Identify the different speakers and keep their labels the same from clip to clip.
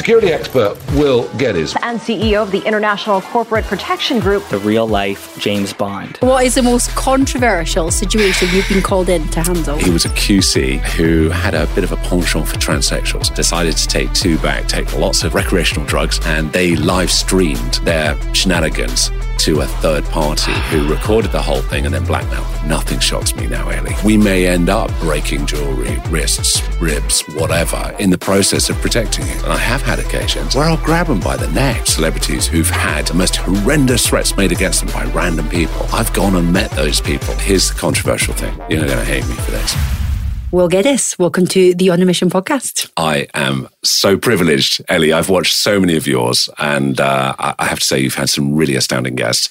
Speaker 1: Security expert Will Geddes.
Speaker 2: And CEO of the International Corporate Protection Group.
Speaker 3: The real life James Bond.
Speaker 4: What is the most controversial situation you've been called in to handle?
Speaker 5: He was a QC who had a bit of a penchant for transsexuals, decided to take two back, take lots of recreational drugs, and they live streamed their shenanigans to a third party who recorded the whole thing and then blackmailed. Nothing shocks me now, Ellie. We may end up breaking jewelry, wrists, ribs, whatever, in the process of protecting you. And I have had occasions where I'll grab them by the neck. Celebrities who've had the most horrendous threats made against them by random people. I've gone and met those people. Here's the controversial thing. You're not going to hate me for this.
Speaker 4: Will Geddes, welcome to the On a Mission podcast.
Speaker 5: I am so privileged, Ellie. I've watched so many of yours, and uh, I have to say, you've had some really astounding guests.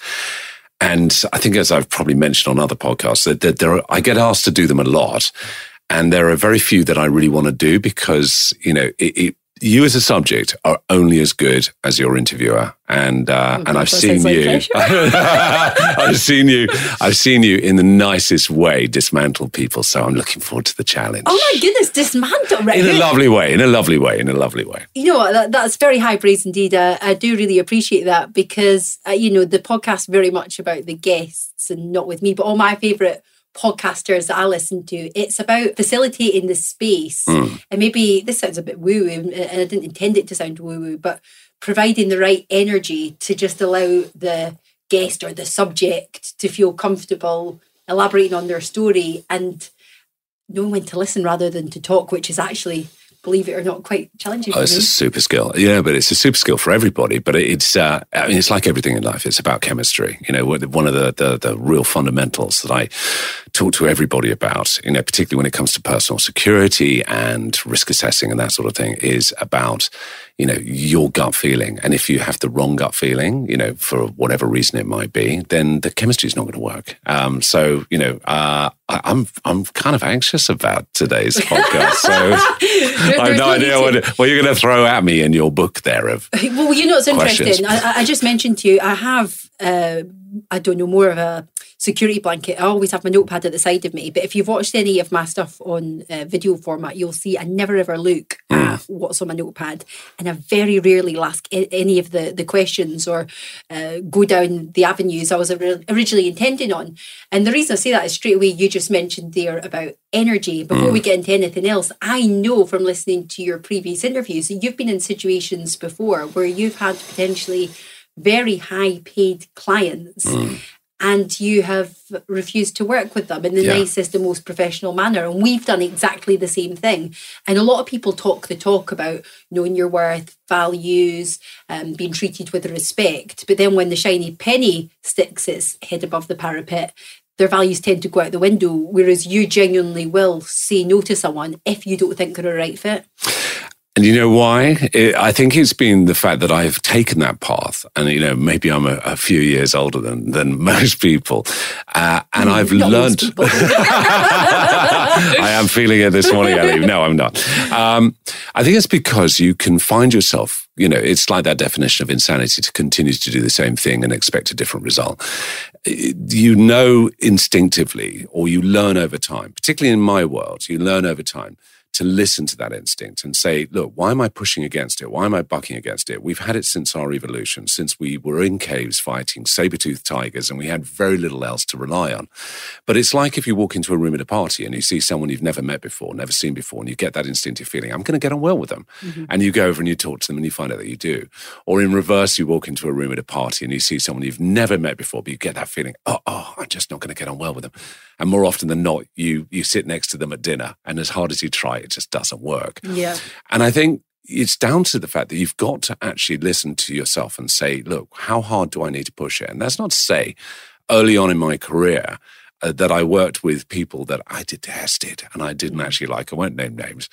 Speaker 5: And I think, as I've probably mentioned on other podcasts, that, there are, I get asked to do them a lot. And there are very few that I really want to do because, you know, it, it, you as a subject are only as good as your interviewer. And uh, oh, and I've seen you. I've seen you. I've seen you in the nicest way dismantle people. So I'm looking forward to the challenge.
Speaker 4: Oh my goodness. Dismantle
Speaker 5: right? in a lovely way. In a lovely way. In a lovely way.
Speaker 4: You know what? That, that's very high praise indeed. Uh, I do really appreciate that because uh, you know the podcast very much about the guests and not with me but all my favorite podcasters that I listen to. It's about facilitating the space. Mm. And maybe this sounds a bit woo woo, and I didn't intend it to sound woo woo, but providing the right energy to just allow the guest or the subject to feel comfortable elaborating on their story and knowing when to listen rather than to talk, which is actually believe it or not, quite challenging.
Speaker 5: Oh, it's a super skill. Yeah, but it's a super skill for everybody. But it's, uh, I mean, it's like everything in life. It's about chemistry. You know, one of the, the, the real fundamentals that I talk to everybody about, you know, particularly when it comes to personal security and risk assessing and that sort of thing, is about you know, your gut feeling. And if you have the wrong gut feeling, you know, for whatever reason it might be, then the chemistry is not going to work. Um, so, you know, uh, I, am I'm, I'm kind of anxious about today's podcast. So I have no idea what, what you're going to throw at me in your book there. Of
Speaker 4: well, you know, it's interesting. I, I, just mentioned to you, I have, uh, I don't know, more of a security blanket. I always have my notepad at the side of me. But if you've watched any of my stuff on uh, video format, you'll see I never ever look at what's on my notepad, and I very rarely ask any of the the questions or uh, go down the avenues I was originally intending on. And the reason I say that is straight away you just mentioned there about energy. Before mm. we get into anything else, I know from listening to your previous interviews that you've been in situations before where you've had potentially very high paid clients mm and you have refused to work with them in the yeah. nicest and most professional manner. And we've done exactly the same thing. And a lot of people talk the talk about knowing your worth, values, um, being treated with respect. But then when the shiny penny sticks its head above the parapet, their values tend to go out the window. Whereas you genuinely will say no to someone if you don't think they're a right fit.
Speaker 5: And you know why? It, I think it's been the fact that I've taken that path, and you know maybe I'm a, a few years older than than most people, uh, and I've not learned. I am feeling it this morning, Ellie. No, I'm not. Um, I think it's because you can find yourself. You know, it's like that definition of insanity to continue to do the same thing and expect a different result. You know instinctively, or you learn over time. Particularly in my world, you learn over time to listen to that instinct and say, look, why am I pushing against it? Why am I bucking against it? We've had it since our evolution, since we were in caves fighting saber-toothed tigers and we had very little else to rely on. But it's like if you walk into a room at a party and you see someone you've never met before, never seen before, and you get that instinctive feeling, I'm going to get on well with them. Mm-hmm. And you go over and you talk to them and you find out that you do. Or in reverse, you walk into a room at a party and you see someone you've never met before, but you get that feeling, oh, oh I'm just not going to get on well with them. And more often than not, you you sit next to them at dinner, and as hard as you try, it just doesn't work.
Speaker 4: Yeah.
Speaker 5: And I think it's down to the fact that you've got to actually listen to yourself and say, look, how hard do I need to push it? And that's not to say early on in my career. Uh, that I worked with people that I detested and I didn't actually like. I won't name names,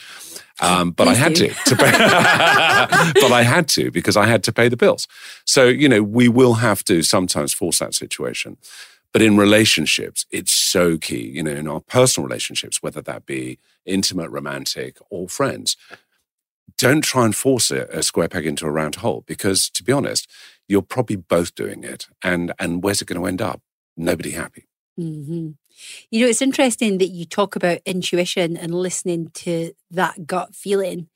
Speaker 5: um, but I had to. to pay, but I had to because I had to pay the bills. So you know, we will have to sometimes force that situation. But in relationships, it's so key, you know, in our personal relationships, whether that be intimate, romantic, or friends. Don't try and force a, square peg into a round hole because, to be honest, you're probably both doing it. And, and where's it going to end up? Nobody happy.
Speaker 4: Mm-hmm. You know, it's interesting that you talk about intuition and listening to that gut feeling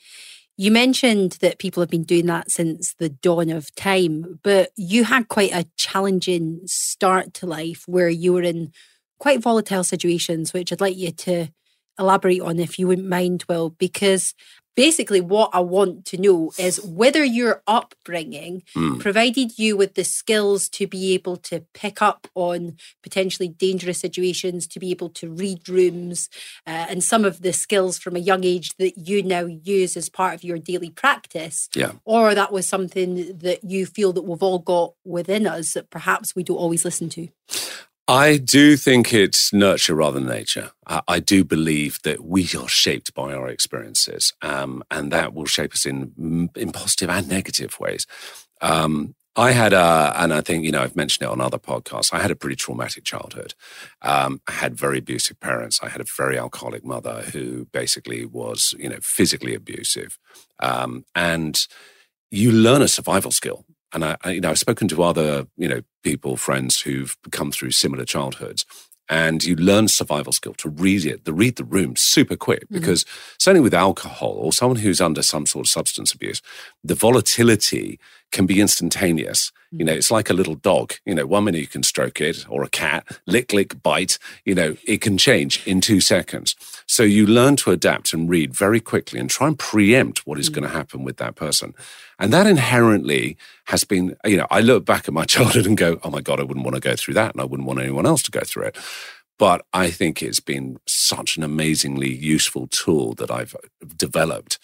Speaker 4: You mentioned that people have been doing that since the dawn of time, but you had quite a challenging start to life where you were in quite volatile situations, which I'd like you to elaborate on if you wouldn't mind, Will, because basically what I want to know is whether your upbringing
Speaker 5: Mm.
Speaker 4: provided you with the skills to be able to pick up on potentially dangerous situations, to be able to read rooms, uh, and some of the skills from a young age that you now use as part of your daily practice,
Speaker 5: Yeah.
Speaker 4: or that was something that you feel that we've all got within us that perhaps we don't always listen to.
Speaker 5: I do think it's nurture rather than nature. I, I do believe that we are shaped by our experiences, um, and that will shape us in in positive and negative ways. Um, I had a, and I think you know I've mentioned it on other podcasts. I had a pretty traumatic childhood. Um, I had very abusive parents. I had a very alcoholic mother who basically was you know physically abusive, um, and you learn a survival skill. And I, I, you know, I've spoken to other, you know, people, friends who've come through similar childhoods, and you learn survival skill to read it, to read the room super quick. Mm-hmm. Because certainly with alcohol or someone who's under some sort of substance abuse, the volatility can be instantaneous. You know, mm. it's like a little dog. You know, one minute you can stroke it, or a cat, lick, lick, bite. You know, it can change in two seconds. So you learn to adapt and read very quickly and try and preempt what is going to mm. happen with that person. And that inherently has been, you know, I look back at my childhood and go, oh my God, I wouldn't want to go through that. And I wouldn't want anyone else to go through it. But I think it's been such an amazingly useful tool that I've developed.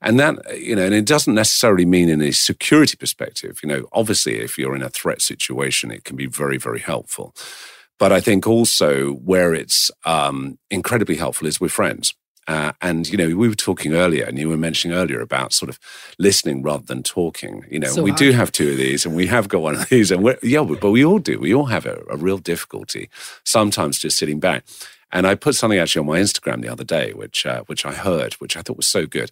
Speaker 5: And that, you know, and it doesn't necessarily mean in a security perspective. You know, obviously, if you're in a threat situation, it can be very, very helpful. But I think also where it's um, incredibly helpful is with friends. Uh, and you know, we were talking earlier, and you were mentioning earlier about sort of listening rather than talking. You know,
Speaker 4: So
Speaker 5: we do have two of these, and we have got one of these, and we're, yeah, but we all do. We all have a, a real difficulty sometimes just sitting back. And I put something actually on my Instagram the other day, which uh, which I heard, which I thought was so good,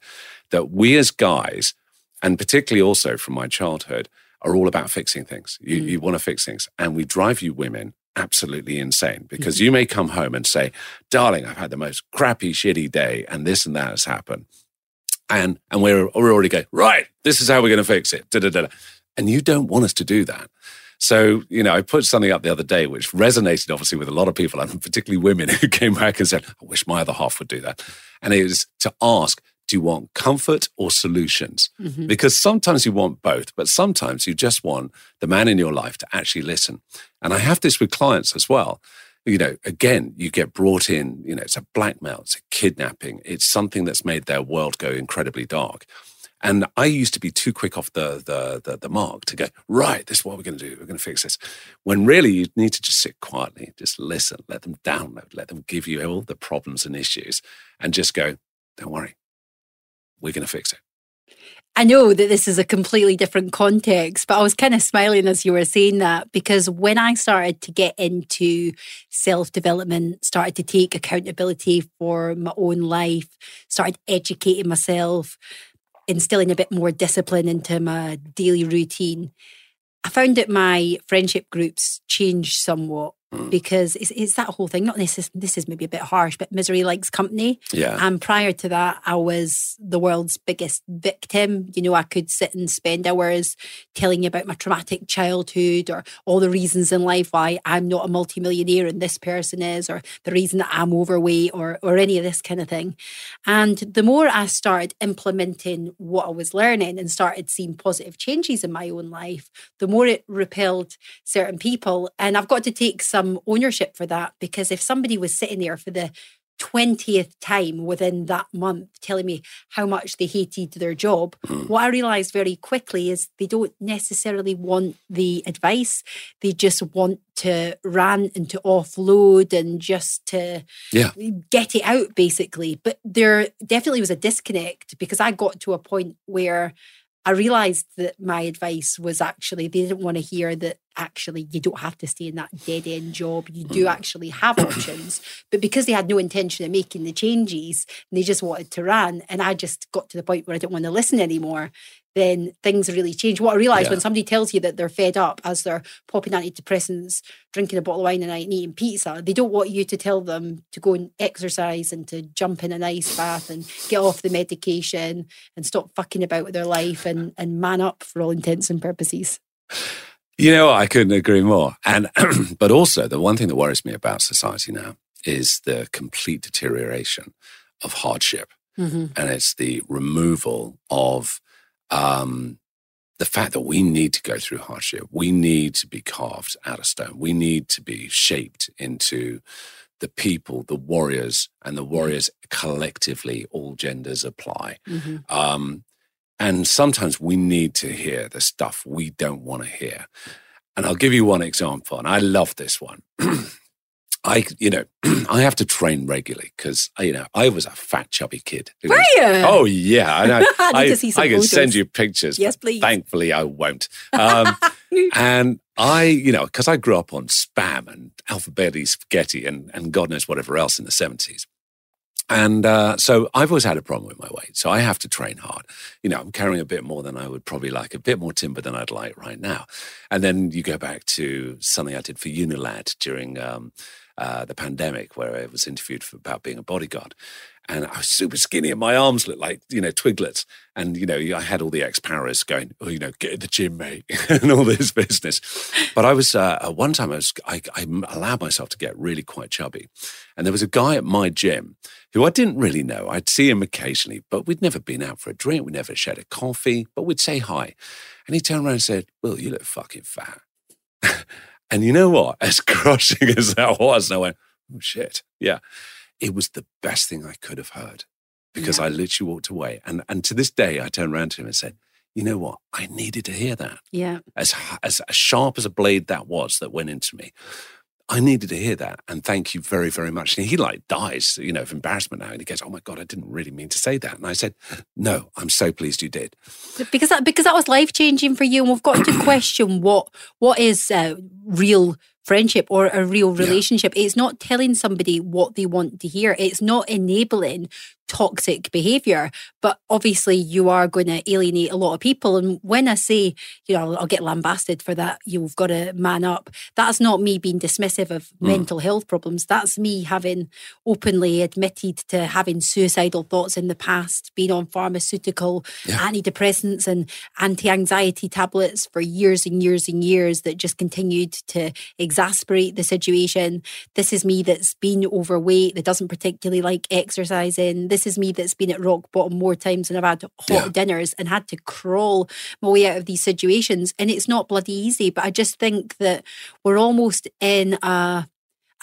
Speaker 5: that we as guys, and particularly also from my childhood, are all about fixing things. You, you want to fix things, and we drive you women absolutely insane because mm-hmm. you may come home and say, "Darling, I've had the most crappy, shitty day, and this and that has happened," and and we're we're already going right. This is how we're going to fix it. Da, da, da, da. And you don't want us to do that. So, you know, I put something up the other day which resonated obviously with a lot of people, and particularly women who came back and said, I wish my other half would do that. And it was to ask, do you want comfort or solutions? Mm-hmm. Because sometimes you want both, but sometimes you just want the man in your life to actually listen. And I have this with clients as well. You know, again, you get brought in, you know, it's a blackmail, it's a kidnapping, it's something that's made their world go incredibly dark. And I used to be too quick off the, the the the mark to go right. This is what we're going to do. We're going to fix this. When really you need to just sit quietly, just listen, let them download, let them give you all the problems and issues, and just go. Don't worry, we're going to fix it.
Speaker 4: I know that this is a completely different context, but I was kind of smiling as you were saying that because when I started to get into self development, started to take accountability for my own life, started educating myself, instilling a bit more discipline into my daily routine, I found that my friendship groups changed somewhat Mm. because it's, it's that whole thing. Not this is this is maybe a bit harsh, but misery likes company.
Speaker 5: Yeah.
Speaker 4: And prior to that, I was the world's biggest victim. You know, I could sit and spend hours telling you about my traumatic childhood or all the reasons in life why I'm not a multimillionaire and this person is, or the reason that I'm overweight or or any of this kind of thing. And the more I started implementing what I was learning and started seeing positive changes in my own life, the more it repelled certain people. And I've got to take some ownership for that because if somebody was sitting there for the 20th time within that month telling me how much they hated their job, hmm. what I realized very quickly is they don't necessarily want the advice. They just want to rant and to offload and just to
Speaker 5: Yeah.
Speaker 4: get it out basically. But there definitely was a disconnect because I got to a point where I realized that my advice was actually they didn't want to hear that actually you don't have to stay in that dead end job. You do mm. actually have options. But because they had no intention of making the changes, and they just wanted to run. And I just got to the point where I didn't want to listen anymore. Then things really change. What I realise
Speaker 5: Yeah.
Speaker 4: when somebody tells you that they're fed up as they're popping antidepressants, drinking a bottle of wine a night and eating pizza, they don't want you to tell them to go and exercise and to jump in an ice bath and get off the medication and stop fucking about with their life and, and man up for all intents and purposes.
Speaker 5: You know, I couldn't agree more. And but also the one thing that worries me about society now is the complete deterioration of hardship,
Speaker 4: Mm-hmm.
Speaker 5: and it's the removal of um, the fact that we need to go through hardship. We need to be carved out of stone. We need to be shaped into the people, the warriors, and the warriors collectively, all genders apply.
Speaker 4: Mm-hmm.
Speaker 5: Um, and sometimes we need to hear the stuff we don't want to hear. And I'll give you one example, and I love this one. I, you know, I have to train regularly because, you know, I was a fat, chubby kid.
Speaker 4: Were
Speaker 5: was-
Speaker 4: you?
Speaker 5: Oh, yeah. And I,
Speaker 4: I
Speaker 5: I,
Speaker 4: to see some
Speaker 5: I can send you pictures.
Speaker 4: Yes, please.
Speaker 5: Thankfully, I won't. Um, and I, you know, because I grew up on spam and alphabeti spaghetti and, and God knows whatever else in the 70s. And uh, so I've always had a problem with my weight. So I have to train hard. You know, I'm carrying a bit more than I would probably like, a bit more timber than I'd like right now. And then you go back to something I did for Unilad during um, uh, the pandemic, where I was interviewed for, about being a bodyguard. And I was super skinny, and my arms looked like you know twiglets. And you know, I had all the ex-paras going, "Oh, you know, get in the gym, mate," and all this business. But I was uh, at one time I was I, I allowed myself to get really quite chubby, and there was a guy at my gym who I didn't really know. I'd see him occasionally, but we'd never been out for a drink. We never shared a coffee, but we'd say hi. And he turned around and said, "Will, you look fucking fat." and you know what? As crushing as that was, and I went, "Oh shit, yeah." It was the best thing I could have heard because
Speaker 4: Yeah.
Speaker 5: I literally walked away. And and to this day, I turned around to him and said, "You know what? I needed to hear that."
Speaker 4: Yeah.
Speaker 5: as, as as sharp as a blade that was that went into me. I needed to hear that, and thank you very, very much. And he like dies, you know, of embarrassment now, and he goes, "Oh my god, I didn't really mean to say that." And I said, "No, I'm so pleased you did."
Speaker 4: because that because that was life changing for you, and we've got to question what what is uh, real friendship or a real
Speaker 5: Yeah.
Speaker 4: relationship. It's not telling somebody what they want to hear. It's not enabling toxic behavior. But obviously, you are going to alienate a lot of people. And when I say, you know, I'll, get lambasted for that. You've got to man up. That's not me being dismissive of
Speaker 5: Hmm.
Speaker 4: mental health problems. That's me having openly admitted to having suicidal thoughts in the past, being on pharmaceutical
Speaker 5: Yeah.
Speaker 4: antidepressants and anti-anxiety tablets for years and years and years that just continued to exasperate the situation. This is me that's been overweight, that doesn't particularly like exercising. This is me that's been at rock bottom more times than I've had hot
Speaker 5: Yeah.
Speaker 4: dinners and had to crawl my way out of these situations. And it's not bloody easy, but I just think that we're almost in a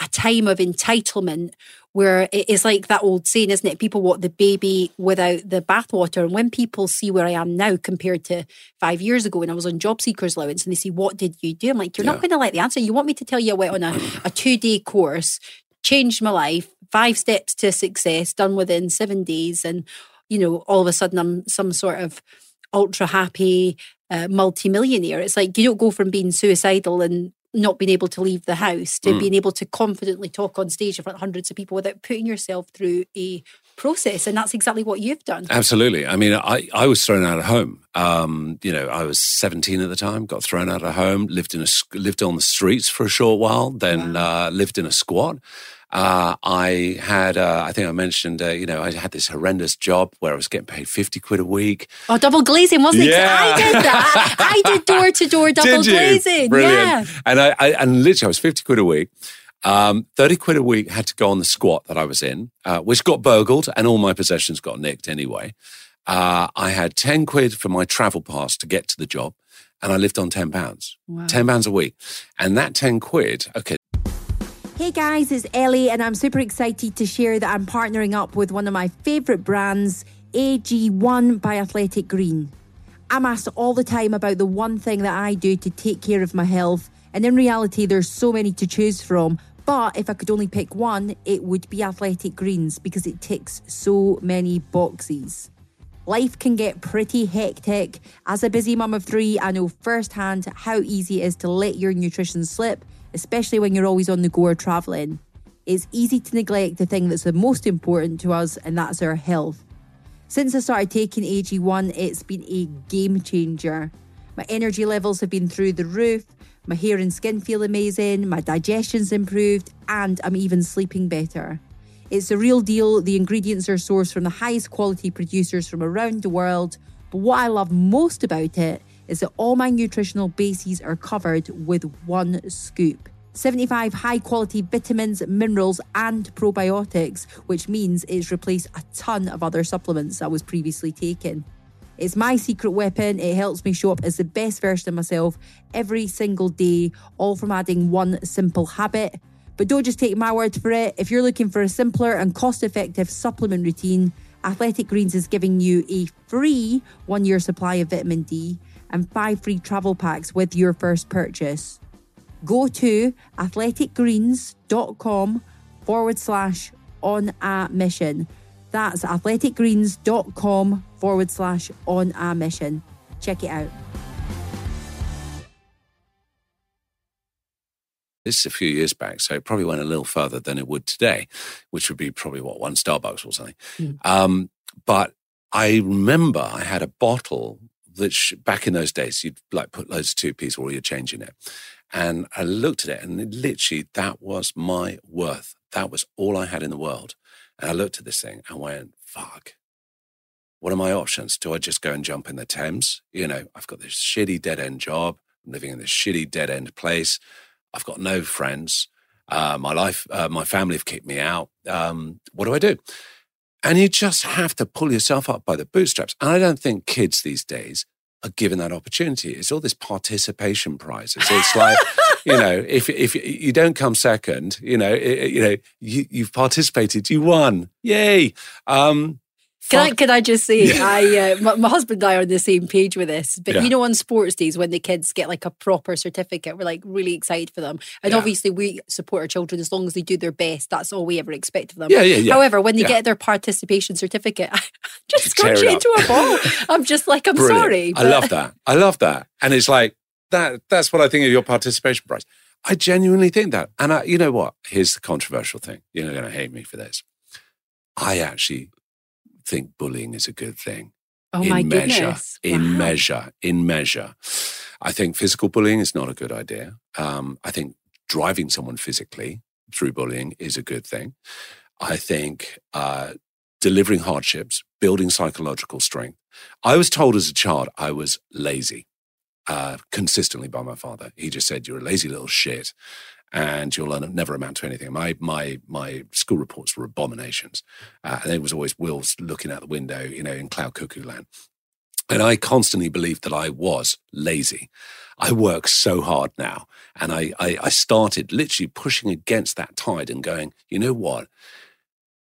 Speaker 4: a time of entitlement where it is like that old saying, isn't it? People want the baby without the bathwater. And when people see where I am now compared to five years ago when I was on job seekers allowance and they say, What did you do? I'm like, You're
Speaker 5: Yeah.
Speaker 4: not going to like the answer. You want me to tell you I went on a, a two day course, changed my life, five steps to success, done within seven days. And, you know, all of a sudden I'm some sort of ultra happy uh, multimillionaire. It's like you don't go from being suicidal and not being able to leave the house to
Speaker 5: Mm.
Speaker 4: being able to confidently talk on stage in front of hundreds of people without putting yourself through a process. And that's exactly what you've done.
Speaker 5: Absolutely. I mean, I, I was thrown out of home. Um, you know, I was 17 at the time, got thrown out of home, lived in a lived on the streets for a short while, then uh, lived in a squat. Uh, I had, uh, I think I mentioned, uh, you know, I had this horrendous job where I was getting paid 50 quid a week.
Speaker 4: Oh, double glazing, wasn't it?
Speaker 5: Yeah.
Speaker 4: I did that. I did door to door double
Speaker 5: Did you?
Speaker 4: glazing.
Speaker 5: Brilliant.
Speaker 4: Yeah.
Speaker 5: And I, I and literally I was 50 quid a week. Um, 30 quid a week had to go on the squat that I was in, uh, which got burgled and all my possessions got nicked anyway. Uh, I had 10 quid for my travel pass to get to the job and I lived on 10 pounds,
Speaker 4: Wow.
Speaker 5: 10 pounds a week. And that 10 quid, okay,
Speaker 6: Hey guys, it's Ellie, and I'm super excited to share that I'm partnering up with one of my favourite brands, AG1 by Athletic Green. I'm asked all the time about the one thing that I do to take care of my health, and in reality, there's so many to choose from. But if I could only pick one, it would be Athletic Greens because it ticks so many boxes. Life can get pretty hectic. As a busy mum of three, I know firsthand how easy it is to let your nutrition slip, especially when you're always on the go or travelling. It's easy to neglect the thing that's the most important to us, and that's our health. Since I started taking AG1, it's been a game changer. My energy levels have been through the roof, my hair and skin feel amazing, my digestion's improved, and I'm even sleeping better. It's a real deal. The ingredients are sourced from the highest quality producers from around the world. But what I love most about it is that all my nutritional bases are covered with one scoop. 75 high quality vitamins, minerals, and probiotics, which means it's replaced a ton of other supplements I was previously taking. It's my secret weapon. It helps me show up as the best version of myself every single day, all from adding one simple habit. But don't just take my word for it. If you're looking for a simpler and cost effective supplement routine, Athletic Greens is giving you a free one year supply of vitamin D and five free travel packs with your first purchase. Go to athleticgreens.com forward slash on a mission. That's athleticgreens.com forward slash on a mission. Check it out.
Speaker 5: This is a few years back, so it probably went a little further than it would today, which would be probably what one Starbucks or something. Mm. Um, but I remember I had a bottle that sh- back in those days you'd like put loads of two piece or you're changing it, and I looked at it and literally that was my worth. That was all I had in the world. And I looked at this thing and went, "Fuck." What are my options? Do I just go and jump in the Thames? You know, I've got this shitty dead end job. I'm living in this shitty dead end place. I've got no friends. Uh, my life, uh, my family have kicked me out. Um, what do I do? And you just have to pull yourself up by the bootstraps. And I don't think kids these days are given that opportunity. It's all this participation prizes. It's like, you know, if if you don't come second, you know, you know, you, you've participated, you won, yay. Um,
Speaker 4: can I, can I just say, I uh, my, my, husband and I are on the same page with this. But yeah. you know, on sports days when the kids get like a proper certificate, we're like really excited for them. And yeah. obviously, we support our children as long as they do their best. That's all we ever expect of them.
Speaker 5: Yeah, yeah, yeah.
Speaker 4: However, when they get their participation certificate, I just scrunch it into a ball. I'm just like, I'm
Speaker 5: Brilliant.
Speaker 4: sorry.
Speaker 5: But... I love that. I love that. And it's like that. That's what I think of your participation prize. I genuinely think that. And I, you know what? Here's the controversial thing. You're not going to hate me for this. I actually think bullying is a good thing.
Speaker 4: Oh in my measure, goodness.
Speaker 5: In wow. measure, in measure. I think physical bullying is not a good idea. Um, I think driving someone physically through bullying is a good thing. I think uh, delivering hardships, building psychological strength. I was told as a child I was lazy uh, consistently by my father. He just said, You're a lazy little shit and you'll never amount to anything. My my my school reports were abominations, uh, and it was always Will's looking out the window, you know, in cloud cuckoo land. And I constantly believed that I was lazy. I work so hard now, and I, I I started literally pushing against that tide and going, you know what?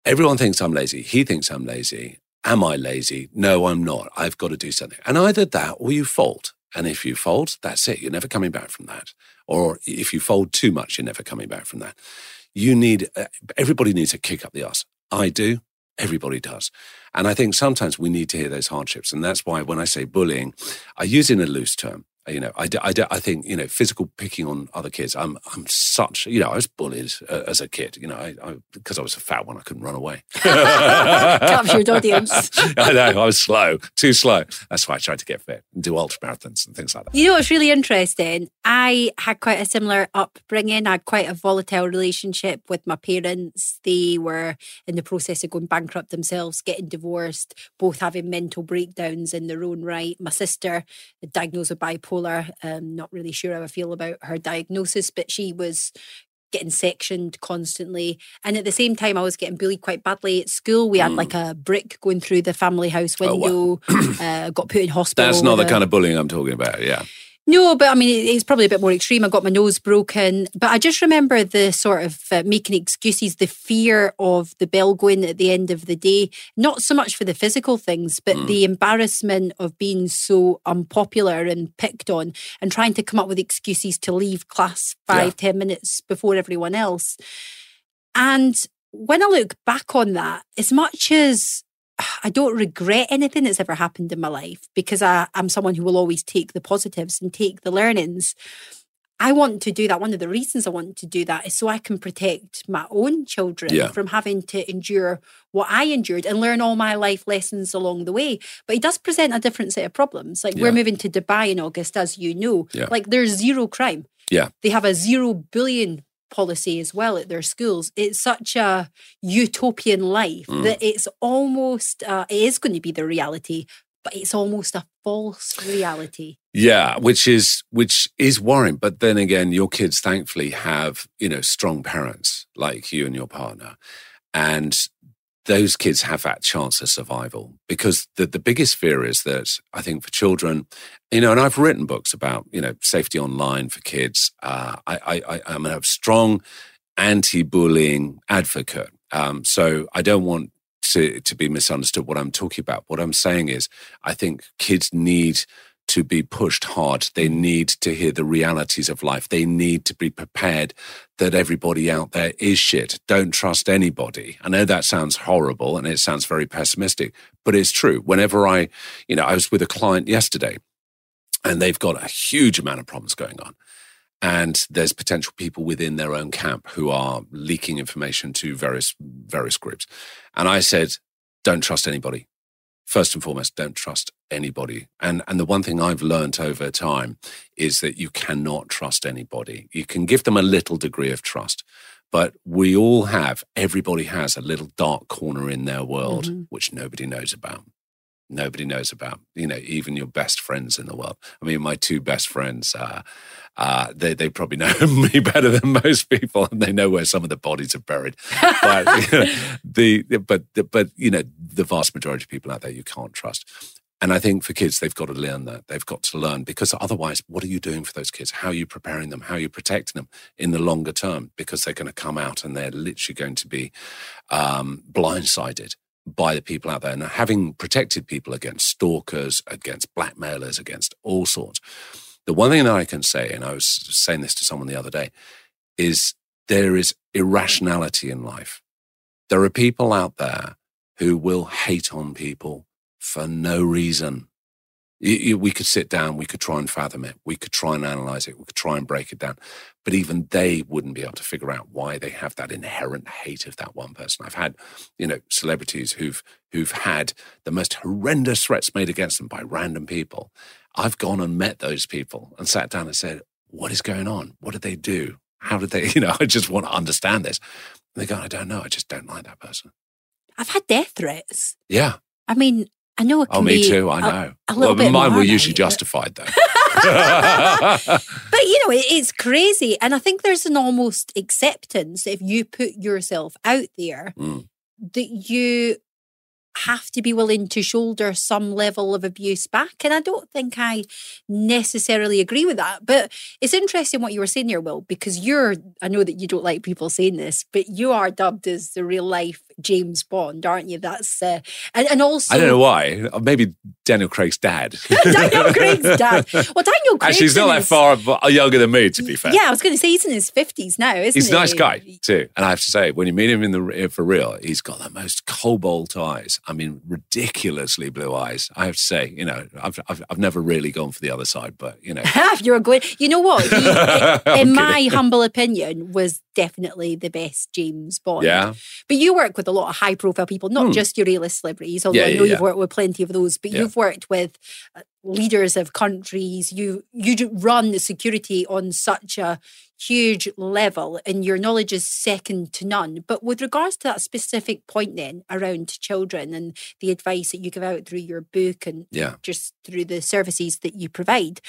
Speaker 5: Everyone thinks I'm lazy. He thinks I'm lazy. Am I lazy? No, I'm not. I've got to do something. And either that or you fold. And if you fold, that's it. You're never coming back from that. Or if you fold too much, you're never coming back from that. You need, uh, everybody needs a kick up the ass. I do. Everybody does. And I think sometimes we need to hear those hardships. And that's why when I say bullying, I use it in a loose term you know, I, I, I think, you know, physical picking on other kids. I'm, I'm such, you know, I was bullied uh, as a kid, you know, I, I, because I was a fat one, I couldn't run away.
Speaker 4: Captured audience.
Speaker 5: I know, I was slow, too slow. That's why I tried to get fit and do ultra marathons and things like that.
Speaker 4: You know what's really interesting? I had quite a similar upbringing. I had quite a volatile relationship with my parents. They were in the process of going bankrupt themselves, getting divorced, both having mental breakdowns in their own right. My sister diagnosed with bipolar bipolar. Um, not really sure how I feel about her diagnosis, but she was getting sectioned constantly. And at the same time, I was getting bullied quite badly at school. We had mm. like a brick going through the family house window, oh, wow. uh, got put in hospital.
Speaker 5: That's not the a, kind of bullying I'm talking about, yeah.
Speaker 4: No, but I mean, it's probably a bit more extreme. I got my nose broken. But I just remember the sort of uh, making excuses, the fear of the bell going at the end of the day, not so much for the physical things, but mm. the embarrassment of being so unpopular and picked on and trying to come up with excuses to leave class five, yeah. ten minutes before everyone else. And when I look back on that, as much as I don't regret anything that's ever happened in my life because I, I'm someone who will always take the positives and take the learnings. I want to do that. One of the reasons I want to do that is so I can protect my own children
Speaker 5: Yeah.
Speaker 4: from having to endure what I endured and learn all my life lessons along the way. But it does present a different set of problems. Like
Speaker 5: Yeah.
Speaker 4: we're moving to Dubai in August, as you know.
Speaker 5: Yeah.
Speaker 4: Like there's zero crime.
Speaker 5: Yeah.
Speaker 4: They have a zero bullying policy as well at their schools. It's such a utopian life
Speaker 5: Mm.
Speaker 4: that it's almost, uh, it is going to be the reality, but it's almost a false reality.
Speaker 5: Yeah, which is which is worrying. But then again, your kids thankfully have you know strong parents like you and your partner, and those kids have that chance of survival. Because the the biggest fear is that I think for children, you know, and I've written books about you know safety online for kids. Uh, I, I I'm a strong anti-bullying advocate. Um, so I don't want to to be misunderstood what I'm talking about. What I'm saying is, I think kids need to be pushed hard. They need to hear the realities of life. They need to be prepared that everybody out there is shit. Don't trust anybody. I know that sounds horrible and it sounds very pessimistic, but it's true. Whenever I, you know, I was with a client yesterday and they've got a huge amount of problems going on. And there's potential people within their own camp who are leaking information to various various groups. And I said, don't trust anybody first and foremost, don't trust anybody. And and the one thing I've learned over time is that you cannot trust anybody. You can give them a little degree of trust, but we all have, everybody has a little dark corner in their world
Speaker 4: Mhm.
Speaker 5: which nobody knows about. Nobody knows about, you know, even your best friends in the world. I mean, my two best friends, uh, uh, they they probably know me better than most people, and they know where some of the bodies are buried. But you know, the but but you know, the vast majority of people out there you can't trust. And I think for kids, they've got to learn that. They've got to learn because otherwise, what are you doing for those kids? How are you preparing them? How are you protecting them in the longer term? Because they're going to come out and they're literally going to be um, blindsided by the people out there. And having protected people against stalkers, against blackmailers, against all sorts, the one thing that I can say, and I was saying this to someone the other day, is there is irrationality in life. There are people out there who will hate on people for no reason. We could sit down, we could try and fathom it, we could try and analyze it, we could try and break it down, but even they wouldn't be able to figure out why they have that inherent hate of that one person. I've had, you know, celebrities who've who've had the most horrendous threats made against them by random people. I've gone and met those people and sat down and said, "What is going on? What did they do? How did they? You know, I just want to understand this." And they go, "I don't know. I just don't like that person."
Speaker 4: I've had death threats.
Speaker 5: Yeah.
Speaker 4: I mean, I know it can
Speaker 5: Oh, me
Speaker 4: be
Speaker 5: too. I
Speaker 4: a-
Speaker 5: know.
Speaker 4: a little
Speaker 5: well,
Speaker 4: bit
Speaker 5: mine were usually
Speaker 4: but-
Speaker 5: justified, though.
Speaker 4: But you know, it, it's crazy. And I think there's an almost acceptance if you put yourself out there
Speaker 5: Mm.
Speaker 4: that you have to be willing to shoulder some level of abuse back. And I don't think I necessarily agree with that. But it's interesting what you were saying there, Will, because you're, I know that you don't like people saying this, but you are dubbed as the real life James Bond, aren't you? That's, uh, and, and also.
Speaker 5: I don't know why. Uh, maybe Daniel Craig's dad.
Speaker 4: Daniel Craig's dad. Well, Daniel Craig's
Speaker 5: Actually, he's not that
Speaker 4: his-
Speaker 5: far uh, younger than me, to be fair.
Speaker 4: Yeah, I was going to say he's in his 50s now, isn't
Speaker 5: He's
Speaker 4: he?
Speaker 5: He's a nice guy too, and I have to say, when you meet him in the uh, for real, he's got the most cobalt eyes. I mean, ridiculously blue eyes. I have to say, you know, I've I've, I've never really gone for the other side, but you know,
Speaker 4: You're going. You know what? He,
Speaker 5: I'm
Speaker 4: in my humble opinion, was definitely the best James Bond.
Speaker 5: yeah,
Speaker 4: But you work with a lot of high profile people, not
Speaker 5: Hmm.
Speaker 4: just your A-list celebrities, although
Speaker 5: Yeah,
Speaker 4: I
Speaker 5: yeah,
Speaker 4: know you've
Speaker 5: yeah.
Speaker 4: worked with plenty of those, but you've worked with uh, leaders of countries. You you run the security on such a huge level and your knowledge is second to none. But with regards to that specific point then around children and the advice that you give out through your book and
Speaker 5: yeah.
Speaker 4: just through the services that you provide.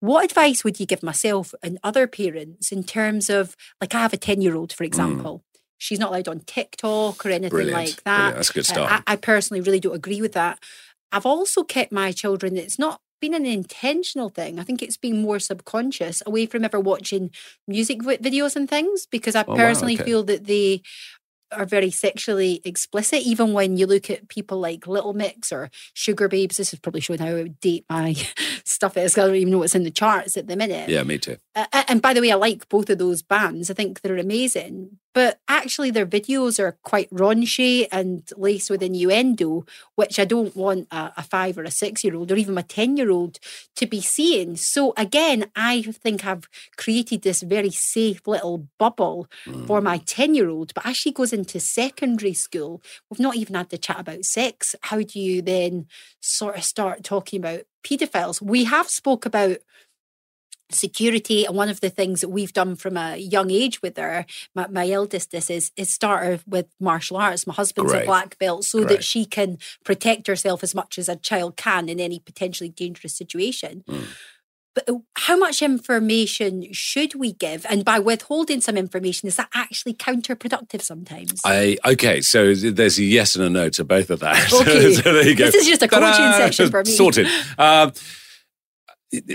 Speaker 4: What advice would you give myself and other parents in terms of, like, I have a 10 year old, for example. She's not allowed on TikTok or anything.
Speaker 5: Brilliant,
Speaker 4: like that.
Speaker 5: brilliant. That's a good
Speaker 4: Uh,
Speaker 5: start.
Speaker 4: I, I personally really don't agree with that. I've also kept my children, it's not been an intentional thing. I think it's been more subconscious away from ever watching music vi- videos and things because I
Speaker 5: Oh, wow,
Speaker 4: personally
Speaker 5: okay.
Speaker 4: feel that they are very sexually explicit, even when you look at people like Little Mix or Sugababes. This is probably showing how of date my stuff is. I don't even know what's in the charts at the minute.
Speaker 5: Yeah, me too.
Speaker 4: Uh, and by the way, I like both of those bands. I think they're amazing. But actually their videos are quite raunchy and laced with innuendo, which I don't want a, a five or a six year old or even a 10 year old to be seeing. So again, I think I've created this very safe little bubble mm. for my 10 year old. But as she goes into secondary school, we've not even had the chat about sex. How do you then sort of start talking about paedophiles? We have spoke about security and one of the things that we've done from a young age with her my, my eldest this is is start her with martial arts my husband's Great. a black belt so Great. that she can protect herself as much as a child can in any potentially dangerous situation mm. But uh, how much information should we give? And by withholding some information, is that actually counterproductive sometimes?
Speaker 5: I okay, so there's a yes and a no to both of that.
Speaker 4: Okay.
Speaker 5: so there you go.
Speaker 4: This is just a coaching session for me.
Speaker 5: Sorted. Uh,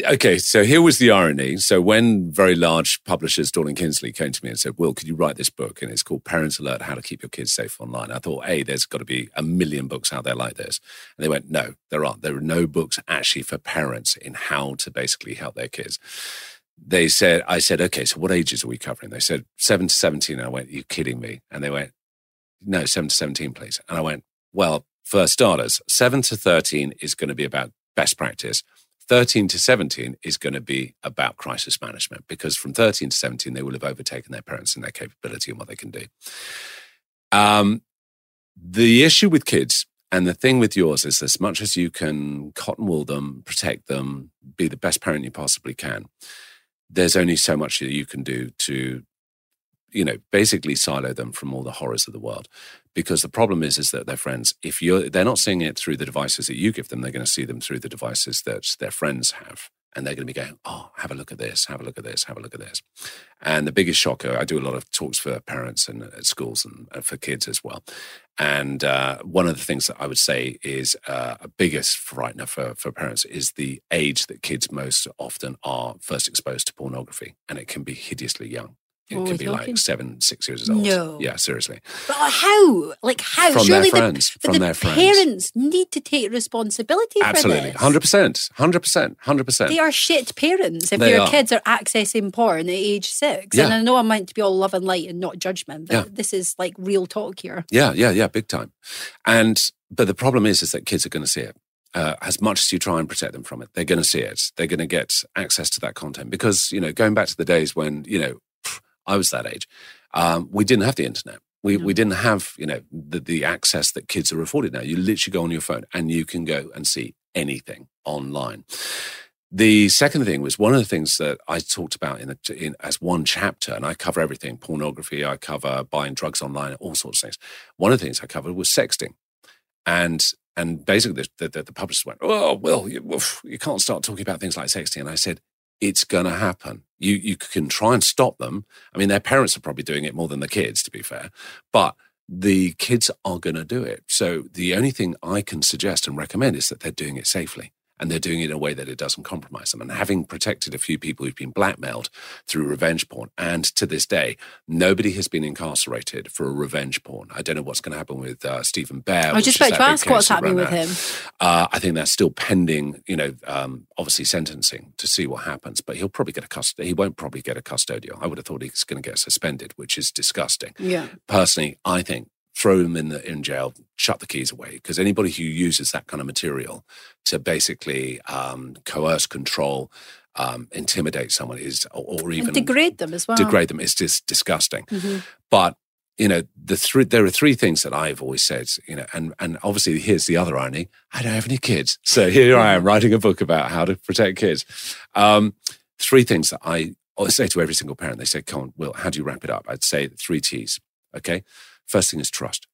Speaker 5: okay, so here was the irony. So when very large publishers, Dorling Kindersley, came to me and said, "Will, could you write this book?" and it's called Parents Alert: How to Keep Your Kids Safe Online. I thought, hey, there's got to be a million books out there like this. And they went, no, there aren't. There are no books actually for parents in how to basically help their kids. They said, I said, okay, so what ages are we covering? They said seven to seventeen. And I went, you kidding me? And they went, no, seven to seventeen, please. And I went, well, for starters, seven to thirteen is going to be about best practice 13 to 17 is going to be about crisis management because from 13 to 17, they will have overtaken their parents and their capability and what they can do. Um, the issue with kids and the thing with yours is as much as you can cotton wool them, protect them, be the best parent you possibly can, there's only so much that you can do to you know basically silo them from all the horrors of the world because the problem is is that their friends if you're they're not seeing it through the devices that you give them they're going to see them through the devices that their friends have and they're going to be going oh have a look at this have a look at this have a look at this. And the biggest shocker i do a lot of talks for parents and at schools and for kids as well. And uh, one of the things that i would say is uh, a biggest frightener for, for parents is the age that kids most often are first exposed to pornography and it can be hideously young it can be like seven, six years old.
Speaker 4: No.
Speaker 5: Yeah, seriously.
Speaker 4: But how? Like how?
Speaker 5: From
Speaker 4: Surely
Speaker 5: their friends.
Speaker 4: The,
Speaker 5: from
Speaker 4: the
Speaker 5: their friends.
Speaker 4: parents need to take responsibility
Speaker 5: Absolutely.
Speaker 4: for
Speaker 5: this. 100%. 100%. 100%.
Speaker 4: They are shit parents if
Speaker 5: they
Speaker 4: their
Speaker 5: are.
Speaker 4: kids are accessing porn at age six.
Speaker 5: Yeah.
Speaker 4: And I know I'm meant to be all love and light and not judgment, but
Speaker 5: yeah.
Speaker 4: this is like real talk here.
Speaker 5: Yeah, yeah, yeah, big time. And, but the problem is, is that kids are going to see it. Uh, as much as you try and protect them from it, they're going to see it. They're going to get access to that content because, you know, going back to the days when, you know, I was that age. Um, we didn't have the internet. We, no. we didn't have, you know, the, the access that kids are afforded now. You literally go on your phone and you can go and see anything online. The second thing was one of the things that I talked about in, the, in, as one chapter, and I cover everything: pornography, I cover buying drugs online, all sorts of things. One of the things I covered was sexting, and and basically the, the, the publishers went, "Oh, well, you, you can't start talking about things like sexting." And I said, "It's going to happen. You you can try and stop them. I mean, their parents are probably doing it more than the kids, to be fair, but the kids are going to do it. So the only thing I can suggest and recommend is that they're doing it safely and they're doing it in a way that it doesn't compromise them. And having protected a few people who've been blackmailed through revenge porn, and to this day, nobody has been incarcerated for a revenge porn. I don't know what's going to happen with uh, Stephen Bear.
Speaker 4: I was just about to ask what's happening with him.
Speaker 5: Uh, I think that's still pending, you know, um, obviously sentencing to see what happens. But he'll probably get a custody. He won't probably get a custodial. I would have thought he's going to get suspended, which is disgusting.
Speaker 4: Yeah.
Speaker 5: Personally, I think throw them in the in jail, shut the keys away. Because anybody who uses that kind of material to basically um, coerce, control, um, intimidate someone is, or, or even
Speaker 4: and degrade them as well.
Speaker 5: Degrade them is just disgusting.
Speaker 4: Mm-hmm.
Speaker 5: But you know, the three there are three things that I've always said. You know, and and obviously here's the other irony: I don't have any kids, so here I am writing a book about how to protect kids. Um, three things that I I say to every single parent. They say, "Come on, Will, how do you wrap it up?" I'd say three T's. Okay, First thing is trust.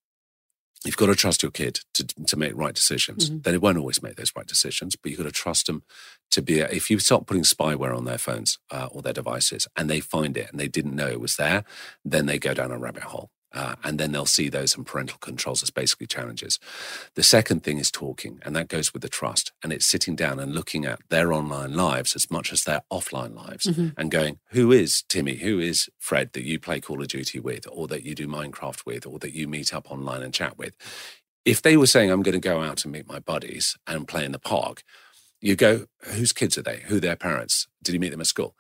Speaker 5: You've got to trust your kid to, to make right decisions.
Speaker 4: Mm-hmm.
Speaker 5: Then it won't always make those right decisions, but you've got to trust them to be. A, if you start putting spyware on their phones uh, or their devices and they find it and they didn't know it was there, then they go down a rabbit hole. Uh, and then they'll see those and parental controls as basically challenges. The second thing is talking, and that goes with the trust. And it's sitting down and looking at their online lives as much as their offline lives
Speaker 4: mm-hmm.
Speaker 5: and going, who is Timmy? Who is Fred that you play Call of Duty with, or that you do Minecraft with, or that you meet up online and chat with? If they were saying, I'm going to go out and meet my buddies and play in the park, you go, whose kids are they? Who are their parents? Did you meet them at school?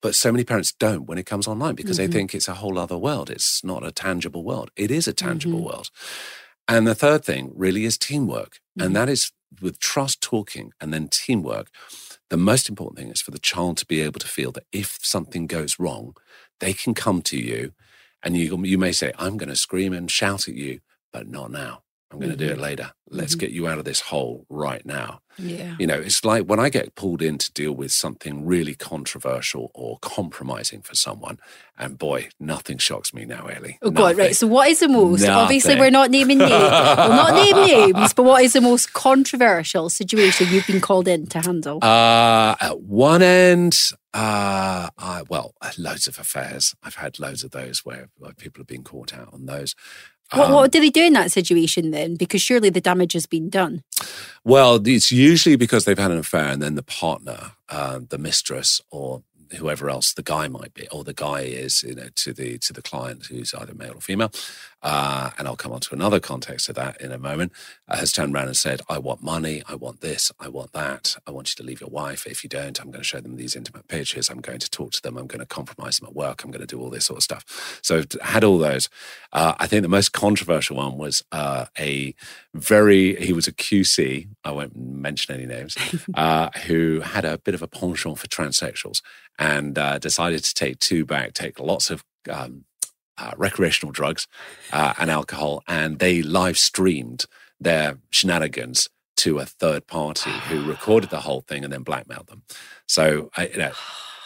Speaker 5: But so many parents don't when it comes online because
Speaker 4: Mm-hmm.
Speaker 5: they think it's a whole other world. It's not a tangible world. It is a tangible
Speaker 4: Mm-hmm.
Speaker 5: world. And the third thing really is teamwork.
Speaker 4: Mm-hmm.
Speaker 5: And that is with trust talking and then teamwork. The most important thing is for the child to be able to feel that if something goes wrong, they can come to you and you, you may say, I'm going to scream and shout at you, but not now. I'm going to do it later. Let's get you out of this hole right now.
Speaker 4: Yeah.
Speaker 5: You know, it's like when I get pulled in to deal with something really controversial or compromising for someone, and boy, nothing shocks me now, Ellie.
Speaker 4: Oh God! Right. So, what is the most? Obviously, we're not naming names. we'll not name names. But what is the most controversial situation you've been called in to handle?
Speaker 5: Uh, at one end, uh, I, well, loads of affairs. I've had loads of those where, where people have been caught out on those.
Speaker 4: What,
Speaker 5: Um,
Speaker 4: what do they do in that situation then? Because surely the damage has been done.
Speaker 5: Well, it's usually because they've had an affair, and then the partner, uh, the mistress, or whoever else the guy might be, or the guy is, you know, to the to the client who's either male or female. Uh, and I'll come on to another context of that in a moment. Uh, has turned around and said, "I want money. I want this. I want that. I want you to leave your wife. If you don't, I'm going to show them these intimate pictures. I'm going to talk to them. I'm going to compromise them at work. I'm going to do all this sort of stuff." So I've had all those. Uh, I think the most controversial one was uh, a very he was a QC. I won't mention any names. uh, who had a bit of a penchant for transsexuals and uh, decided to take two back, take lots of um, uh, recreational drugs uh, and alcohol, and they live streamed their shenanigans to a third party who recorded the whole thing and then blackmailed them. So I, you know.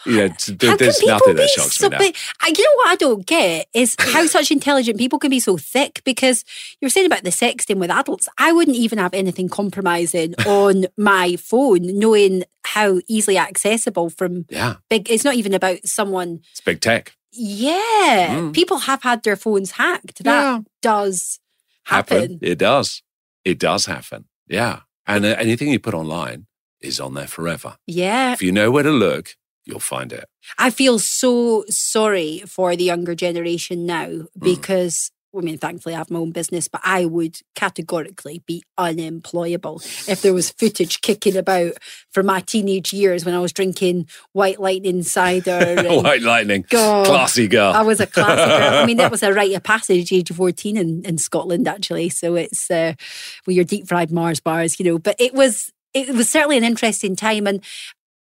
Speaker 5: You know, t-
Speaker 4: How can
Speaker 5: there's
Speaker 4: people
Speaker 5: nothing
Speaker 4: be
Speaker 5: that shocks
Speaker 4: so,
Speaker 5: me now.
Speaker 4: but, you know what I don't get is how such intelligent people can be so thick. Because you're saying about the sexting with adults, I wouldn't even have anything compromising on my phone, knowing how easily accessible from
Speaker 5: Yeah,
Speaker 4: big. It's not even about someone.
Speaker 5: it's big tech.
Speaker 4: Yeah,
Speaker 5: Mm.
Speaker 4: people have had their phones hacked. That
Speaker 5: Yeah.
Speaker 4: does happen.
Speaker 5: It does. It does happen. Yeah. And uh, anything you put online is on there forever.
Speaker 4: Yeah,
Speaker 5: If you know where to look, you'll find it.
Speaker 4: I feel so sorry for the younger generation now
Speaker 5: Mm.
Speaker 4: because. I mean, thankfully, I have my own business, but I would categorically be unemployable if there was footage kicking about from my teenage years when I was drinking White Lightning cider.
Speaker 5: White lightning.
Speaker 4: God.
Speaker 5: Classy girl.
Speaker 4: I was a classic girl. I mean, that was a rite of passage, age of 14 in, in Scotland, actually. So it's uh, with your deep fried Mars bars, you know. But it was it was certainly an interesting time. And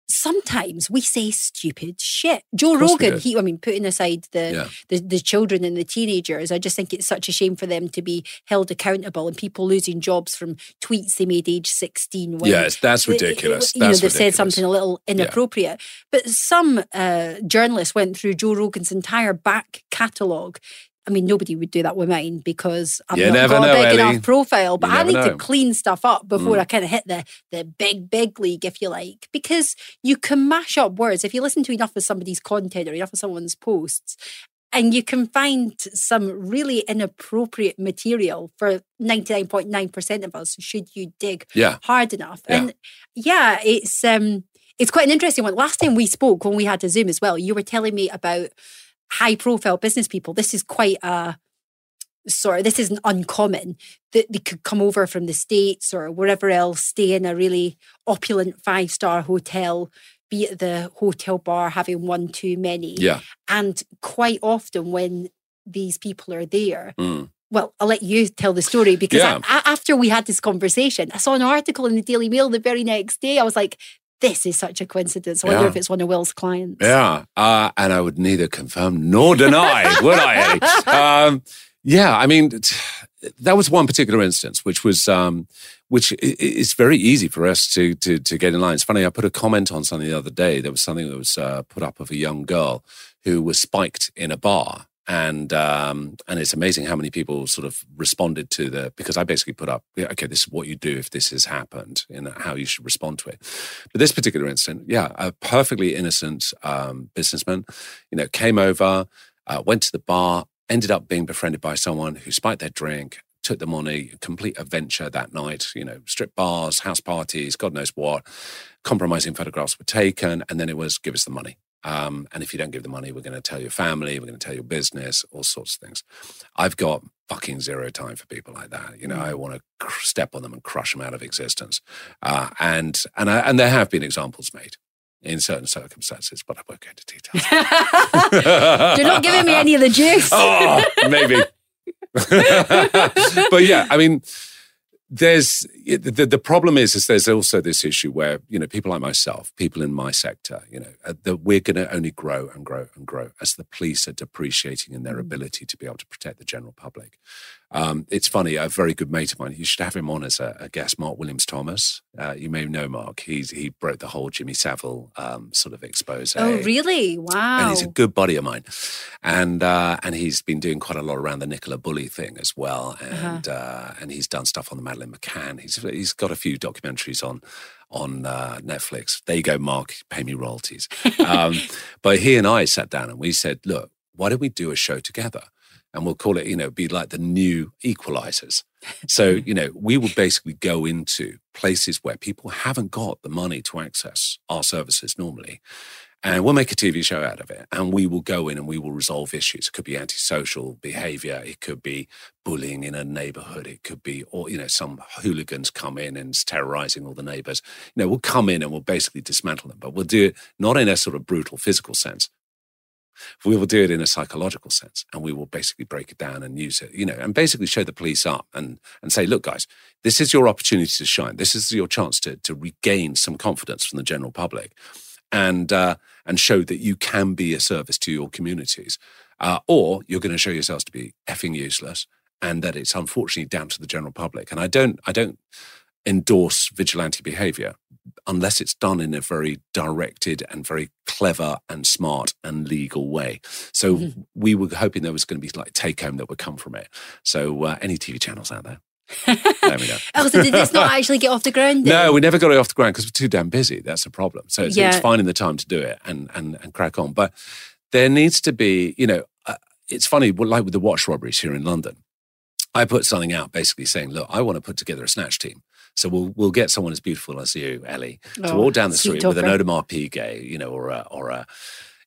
Speaker 4: sometimes we say stupid shit. Joe Rogan, he, I mean, putting aside the,
Speaker 5: Yeah.
Speaker 4: the the children and the teenagers, I just think it's such a shame for them to be held accountable and people losing jobs from tweets they made age 16. When
Speaker 5: Yes, that's ridiculous.
Speaker 4: you know, they've said something a little inappropriate. But some uh, journalists went through Joe Rogan's entire back catalogue. I mean, nobody would do that with mine because I've
Speaker 5: You
Speaker 4: not
Speaker 5: never
Speaker 4: got
Speaker 5: know,
Speaker 4: a big
Speaker 5: Ellie.
Speaker 4: enough profile. But I need to clean stuff up before
Speaker 5: Mm.
Speaker 4: I kind of hit the the big big league, if you like, because you can mash up words if you listen to enough of somebody's content or enough of someone's posts. And you can find some really inappropriate material for 99.9% of us should you dig
Speaker 5: Yeah.
Speaker 4: hard enough.
Speaker 5: Yeah.
Speaker 4: And yeah, it's um it's quite an interesting one. Last time we spoke when we had a Zoom as well, you were telling me about high profile business people. This is quite a sorry, this isn't uncommon that they could come over from the States or wherever else, stay in a really opulent five star hotel, be at the hotel bar having one too many.
Speaker 5: Yeah.
Speaker 4: And quite often when these people are there,
Speaker 5: Mm.
Speaker 4: well, I'll let you tell the story because
Speaker 5: Yeah.
Speaker 4: I, I- after we had this conversation, I saw an article in the Daily Mail the very next day. I was like, this is such a coincidence. I wonder
Speaker 5: Yeah.
Speaker 4: if it's one of Will's clients.
Speaker 5: Yeah. Uh, and I would neither confirm nor deny, would I, Um, yeah. I mean, that was one particular instance, which was, um, which is very easy for us to, to, to get in line. It's funny. I put a comment on something the other day. There was something that was uh, put up of a young girl who was spiked in a bar. And um, and it's amazing how many people sort of responded to the because I basically put up okay this is what you do if this has happened and how you should respond to it. But this particular incident, yeah, a perfectly innocent um, businessman, you know, came over, uh, went to the bar, ended up being befriended by someone who spiked their drink, took them on a complete adventure that night. You know, strip bars, house parties, God knows what. Compromising photographs were taken, and then it was give us the money. Um, and if you don't give the money, we're going to tell your family, we're going to tell your business, all sorts of things. I've got fucking zero time for people like that. You know, I want to cr- step on them and crush them out of existence. Uh, and and I, and there have been examples made in certain circumstances, but I won't go into details.
Speaker 4: You're not giving me any of the juice.
Speaker 5: oh, maybe. but yeah, I mean, there's the, the problem is is there's also this issue where you know people like myself people in my sector you know uh, that we're going to only grow and grow and grow as the police are depreciating in their mm. ability to be able to protect the general public um, it's funny, a very good mate of mine, you should have him on as a, a guest, Mark Williams Thomas. Uh, you may know Mark. He's, he broke the whole Jimmy Savile um, sort of expose.
Speaker 4: Oh, really? Wow.
Speaker 5: And he's a good buddy of mine. And uh, and he's been doing quite a lot around the Nicola Bulley thing as well. Uh-huh. And uh-huh. uh, and he's done stuff on the Madeleine McCann. He's, he's got a few documentaries on on uh, Netflix. There you go, Mark, pay me royalties. Um, but he and I sat down and we said, look, why don't we do a show together? And we'll call it, you know, be like the new equalizers. So, you know, we will basically go into places where people haven't got the money to access our services normally. And we'll make a TV show out of it. And we will go in and we will resolve issues. It could be antisocial behavior. It could be bullying in a neighborhood. It could be, or, you know, some hooligans come in and terrorizing all the neighbors. You know, we'll come in and we'll basically dismantle them, but we'll do it not in a sort of brutal physical sense, we will do it in a psychological sense and we will basically break it down and use it, you know, and basically show the police up and, and say, look, guys, this is your opportunity to shine. This is your chance to, to regain some confidence from the general public and, uh, and show that you can be a service to your communities. Uh, or you're going to show yourselves to be effing useless and that it's unfortunately down to the general public. And I don't, I don't endorse vigilante behavior unless it's done in a very directed and very clever and smart and legal way. So mm-hmm. we were hoping there was going to be like take home that would come from it. So uh, any TV channels out there. there we go.
Speaker 4: oh, so did this not actually get off the ground?
Speaker 5: Then? No, we never got it off the ground because we're too damn busy. That's a problem. So it's, yeah. it's finding the time to do it and, and, and crack on. But there needs to be, you know, uh, it's funny, like with the watch robberies here in London. I put something out basically saying, look, I want to put together a snatch team. So we'll we'll get someone as beautiful as you, Ellie, to oh, walk down the street with an Audemars Piguet, you know, or a or a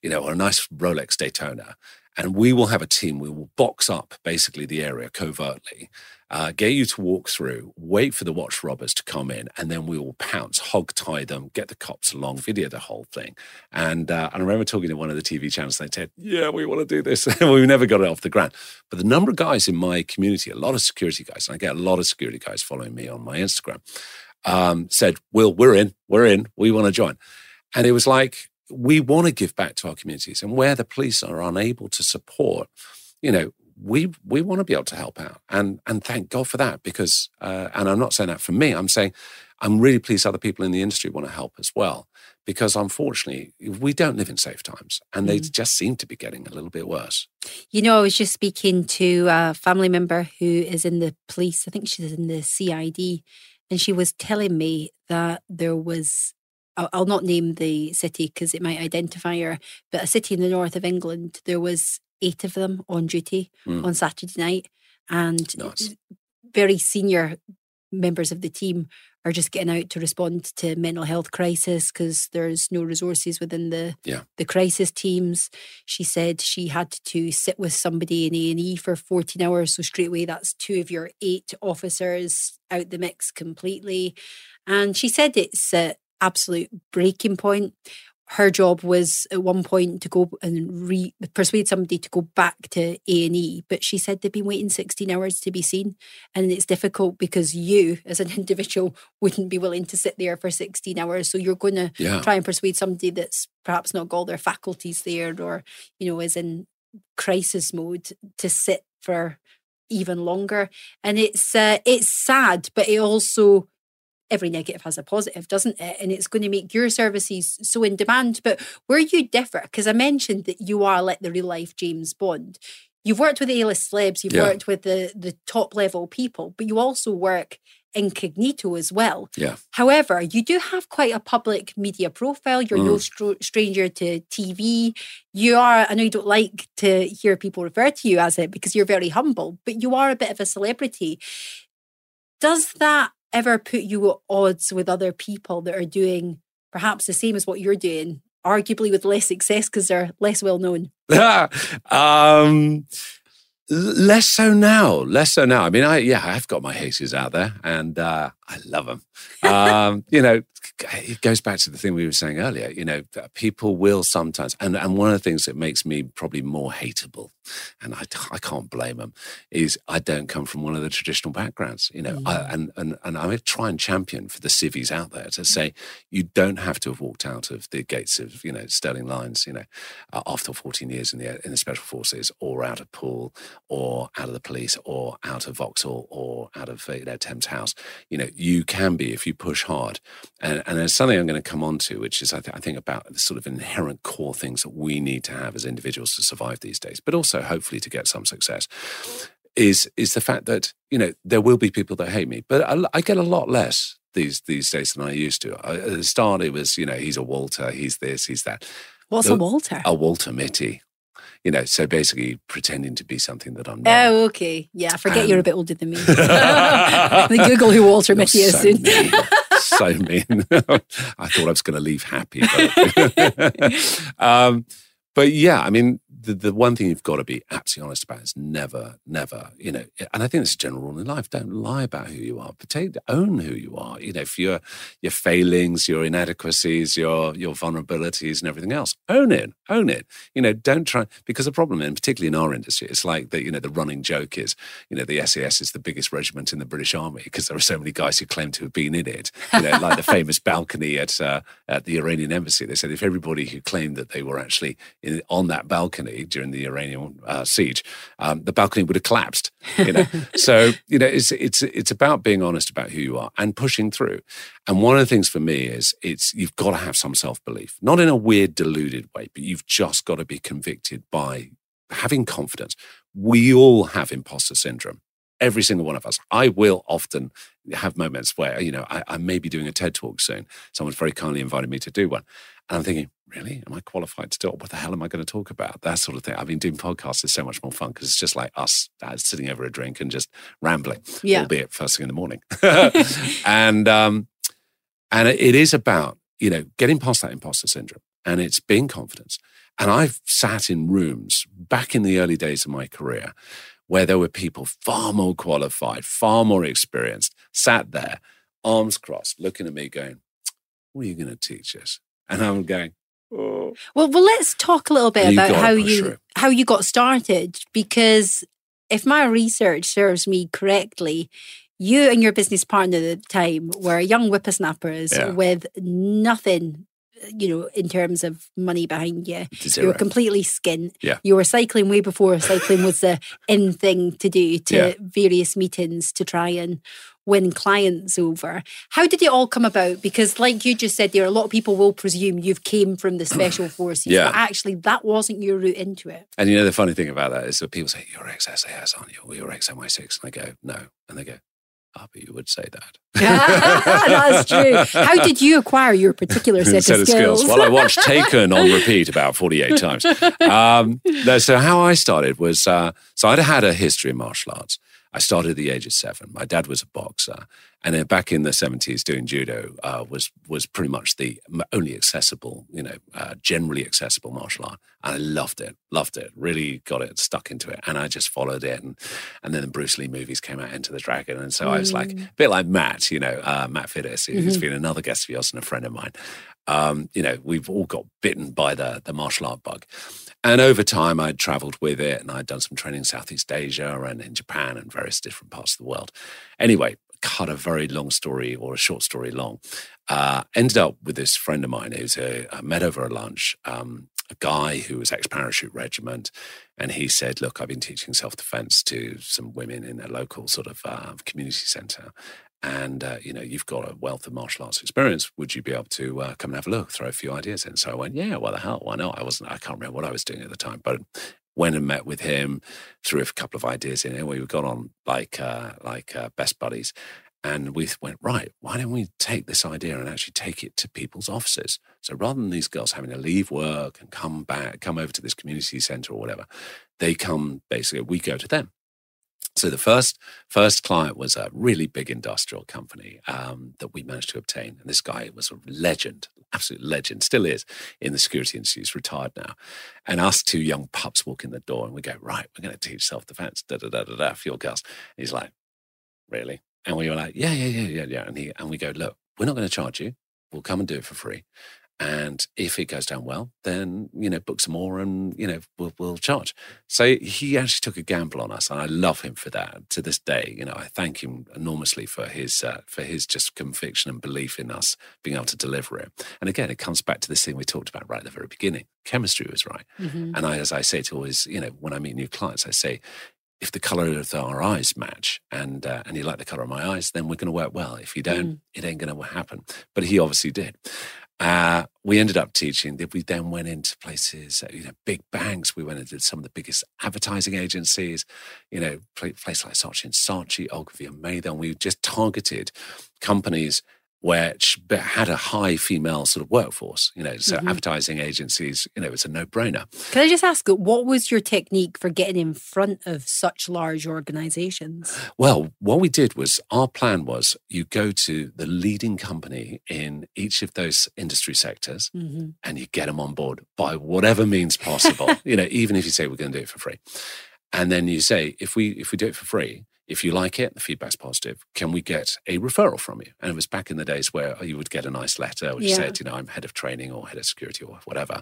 Speaker 5: you know, or a nice Rolex Daytona, and we will have a team. We will box up basically the area covertly, uh, get you to walk through, wait for the watch robbers to come in, and then we will pounce, hog tie them, get the cops along, video the whole thing. And, uh, and I remember talking to one of the TV channels, and they said, Yeah, we want to do this. we never got it off the ground. But the number of guys in my community, a lot of security guys, and I get a lot of security guys following me on my Instagram, um, said, Will, we're in, we're in, we want to join. And it was like, we want to give back to our communities. And where the police are unable to support, you know, we we want to be able to help out, and and thank God for that. Because uh, and I'm not saying that for me. I'm saying I'm really pleased other people in the industry want to help as well. Because unfortunately, we don't live in safe times, and mm. they just seem to be getting a little bit worse.
Speaker 4: You know, I was just speaking to a family member who is in the police. I think she's in the CID, and she was telling me that there was I'll not name the city because it might identify her, but a city in the north of England, there was eight of them on duty mm. on Saturday night, and nice. very senior members of the team are just getting out to respond to mental health crisis because there's no resources within the
Speaker 5: yeah.
Speaker 4: the crisis teams. She said she had to sit with somebody in A and E for 14 hours, so straight away that's two of your eight officers out the mix completely. And she said it's an absolute breaking point her job was at one point to go and re- persuade somebody to go back to A and E, but she said they've been waiting 16 hours to be seen, and it's difficult because you, as an individual, wouldn't be willing to sit there for 16 hours. So you're going to yeah. try and persuade somebody that's perhaps not got all their faculties there, or you know, is in crisis mode to sit for even longer. And it's uh, it's sad, but it also every negative has a positive, doesn't it? And it's going to make your services so in demand. But where you differ, because I mentioned that you are like the real life James Bond. You've worked with A-list celebs, you've yeah. worked with the the top level people, but you also work incognito as well.
Speaker 5: Yeah.
Speaker 4: However, you do have quite a public media profile. You're mm. no str- stranger to TV. You are, I know you don't like to hear people refer to you as it because you're very humble, but you are a bit of a celebrity. Does that ever put you at odds with other people that are doing perhaps the same as what you're doing, arguably with less success because they're less well known?
Speaker 5: um, less so now. Less so now. I mean, I yeah, I've got my haters out there, and uh, I love them. Um, you know, it goes back to the thing we were saying earlier. You know, people will sometimes, and, and one of the things that makes me probably more hateable, and I, I can't blame them, is I don't come from one of the traditional backgrounds. You know, mm. I, and, and, and I try and champion for the civvies out there to say, you don't have to have walked out of the gates of, you know, Stirling Lines, you know, uh, after 14 years in the, in the Special Forces, or out of Poole, or out of the police, or out of Vauxhall, or out of, you know, Thames House. You know, you can be if you push hard. And, and there's something I'm going to come on to, which is I, th- I think about the sort of inherent core things that we need to have as individuals to survive these days, but also hopefully to get some success. Is is the fact that you know there will be people that hate me, but I, I get a lot less these these days than I used to. I, at the start, it was you know he's a Walter, he's this, he's that.
Speaker 4: What's the, a Walter?
Speaker 5: A Walter Mitty you know, so basically pretending to be something that I'm not.
Speaker 4: Oh, okay. Yeah, I forget um, you're a bit older than me. The Google who Walter Mitty is soon.
Speaker 5: Mean. so mean. I thought I was going to leave happy. But, um, but yeah, I mean, the, the one thing you've got to be absolutely honest about is never, never, you know, and I think it's a general rule in life. Don't lie about who you are, but take, own who you are. You know, if your your failings, your inadequacies, your your vulnerabilities, and everything else, own it, own it. You know, don't try because the problem, and particularly in our industry, it's like the you know the running joke is, you know, the SAS is the biggest regiment in the British Army because there are so many guys who claim to have been in it. You know, like the famous balcony at uh, at the Iranian embassy. They said if everybody who claimed that they were actually in, on that balcony balcony during the Iranian uh, siege, um, the balcony would have collapsed. You know, so you know it's it's it's about being honest about who you are and pushing through. And one of the things for me is it's you've got to have some self belief, not in a weird deluded way, but you've just got to be convicted by having confidence. We all have imposter syndrome every single one of us. I will often have moments where, you know, I, I, may be doing a TED talk soon. Someone's very kindly invited me to do one. And I'm thinking, really? Am I qualified to do it? What the hell am I going to talk about? That sort of thing. I mean, doing podcasts is so much more fun because it's just like us uh, sitting over a drink and just rambling, yeah. albeit first thing in the morning. and um, and it is about you know getting past that imposter syndrome, and it's being confident. And I've sat in rooms back in the early days of my career where there were people far more qualified, far more experienced, sat there, arms crossed, looking at me, going, "What are you going to teach us?" And I'm going,
Speaker 4: Well, well, let's talk a little bit about how you through. how you got started because if my research serves me correctly, you and your business partner at the time were young whippersnappers yeah. with nothing you know, in terms of money behind you.
Speaker 5: Zero.
Speaker 4: You were completely skint.
Speaker 5: Yeah.
Speaker 4: You were cycling way before cycling was the in thing to do to yeah. various meetings to try and win clients over. How did it all come about? Because, like you just said, there a lot of people will presume you've came from the special forces, yeah. but actually that wasn't your route into it.
Speaker 5: And you know the funny thing about that is that people say you're ex SAS, aren't you? Or you're ex MI6, and I go no, and they go. Ah, but you would say that.
Speaker 4: That's true. How did you acquire your particular set, set of, skills?
Speaker 5: Well, I watched Taken on repeat about 48 times. Um, no, so how I started was, uh, so I'd had a history in martial arts. I started at the age of seven. My dad was a boxer, and then back in the seventies, doing judo uh, was was pretty much the only accessible, you know, uh, generally accessible martial art. And I loved it, loved it, really got it stuck into it, and I just followed it. And, and then the Bruce Lee movies came out, Enter the Dragon, and so mm. I was like mm. a bit like Matt, you know, uh, Matt Fiddes, who's mm-hmm. been another guest of yours and a friend of mine. Um, you know, we've all got bitten by the the martial art bug. And over time, I'd traveled with it and I'd done some training in Southeast Asia and in Japan and various different parts of the world. Anyway, cut a very long story or a short story long. Uh, ended up with this friend of mine who's a, I met over a lunch, um, a guy who was ex parachute regiment. And he said, Look, I've been teaching self defense to some women in a local sort of uh, community center and uh, you know you've got a wealth of martial arts experience. Would you be able to uh, come and have a look throw a few ideas in? So i went yeah well the hell? Why not? I wasn't i can't remember what i was doing at the time but went and met with him threw a couple of ideas in and we got on like uh, like uh, best buddies. And we went right why don't we take this idea and actually take it to people's offices? So rather than these girls having to leave work and come back come over to this community center or whatever they come basically we go to them so the first first client was a really big industrial company um, that we managed to obtain, and this guy was a legend, absolute legend, still is in the security industry. He's retired now, and us two young pups walk in the door, and we go, right, we're going to teach self defense, da da da da da, your girls. And he's like, really? And we were like, yeah, yeah, yeah, yeah, yeah. And, he, and we go, look, we're not going to charge you. We'll come and do it for free. And if it goes down well, then, you know, book some more and, you know, we'll, we'll charge. So he actually took a gamble on us. And I love him for that to this day. You know, I thank him enormously for his, uh, for his just conviction and belief in us being able to deliver it. And again, it comes back to this thing we talked about right at the very beginning. Chemistry was right.
Speaker 4: Mm-hmm.
Speaker 5: And I, as I say to always, you know, when I meet new clients, I say, if the color of our eyes match and uh, and you like the color of my eyes, then we're going to work well. If you don't,
Speaker 4: Mm.
Speaker 5: it ain't going to happen. But he obviously did. Uh, we ended up teaching. We then went into places, uh, you know, big banks. We went into some of the biggest advertising agencies, you know, places like Saatchi and Saatchi, Ogilvy and Mather. We just targeted companies which had a high female sort of workforce. You know, so
Speaker 4: Mhm.
Speaker 5: advertising agencies, you know, it's a no-brainer.
Speaker 4: Can I just ask, what was your technique for getting in front of such large organizations?
Speaker 5: Well, what we did was our plan was you go to the leading company in each of those industry sectors
Speaker 4: hmm
Speaker 5: and you get them on board by whatever means possible. you know, even if you say we're going to do it for free, and then you say if we if we do it for free, if you like it, the feedback's positive. Can we get a referral from you? And it was back in the days where you would get a nice letter which
Speaker 4: Yeah.
Speaker 5: said, you know, I'm head of training or head of security or whatever,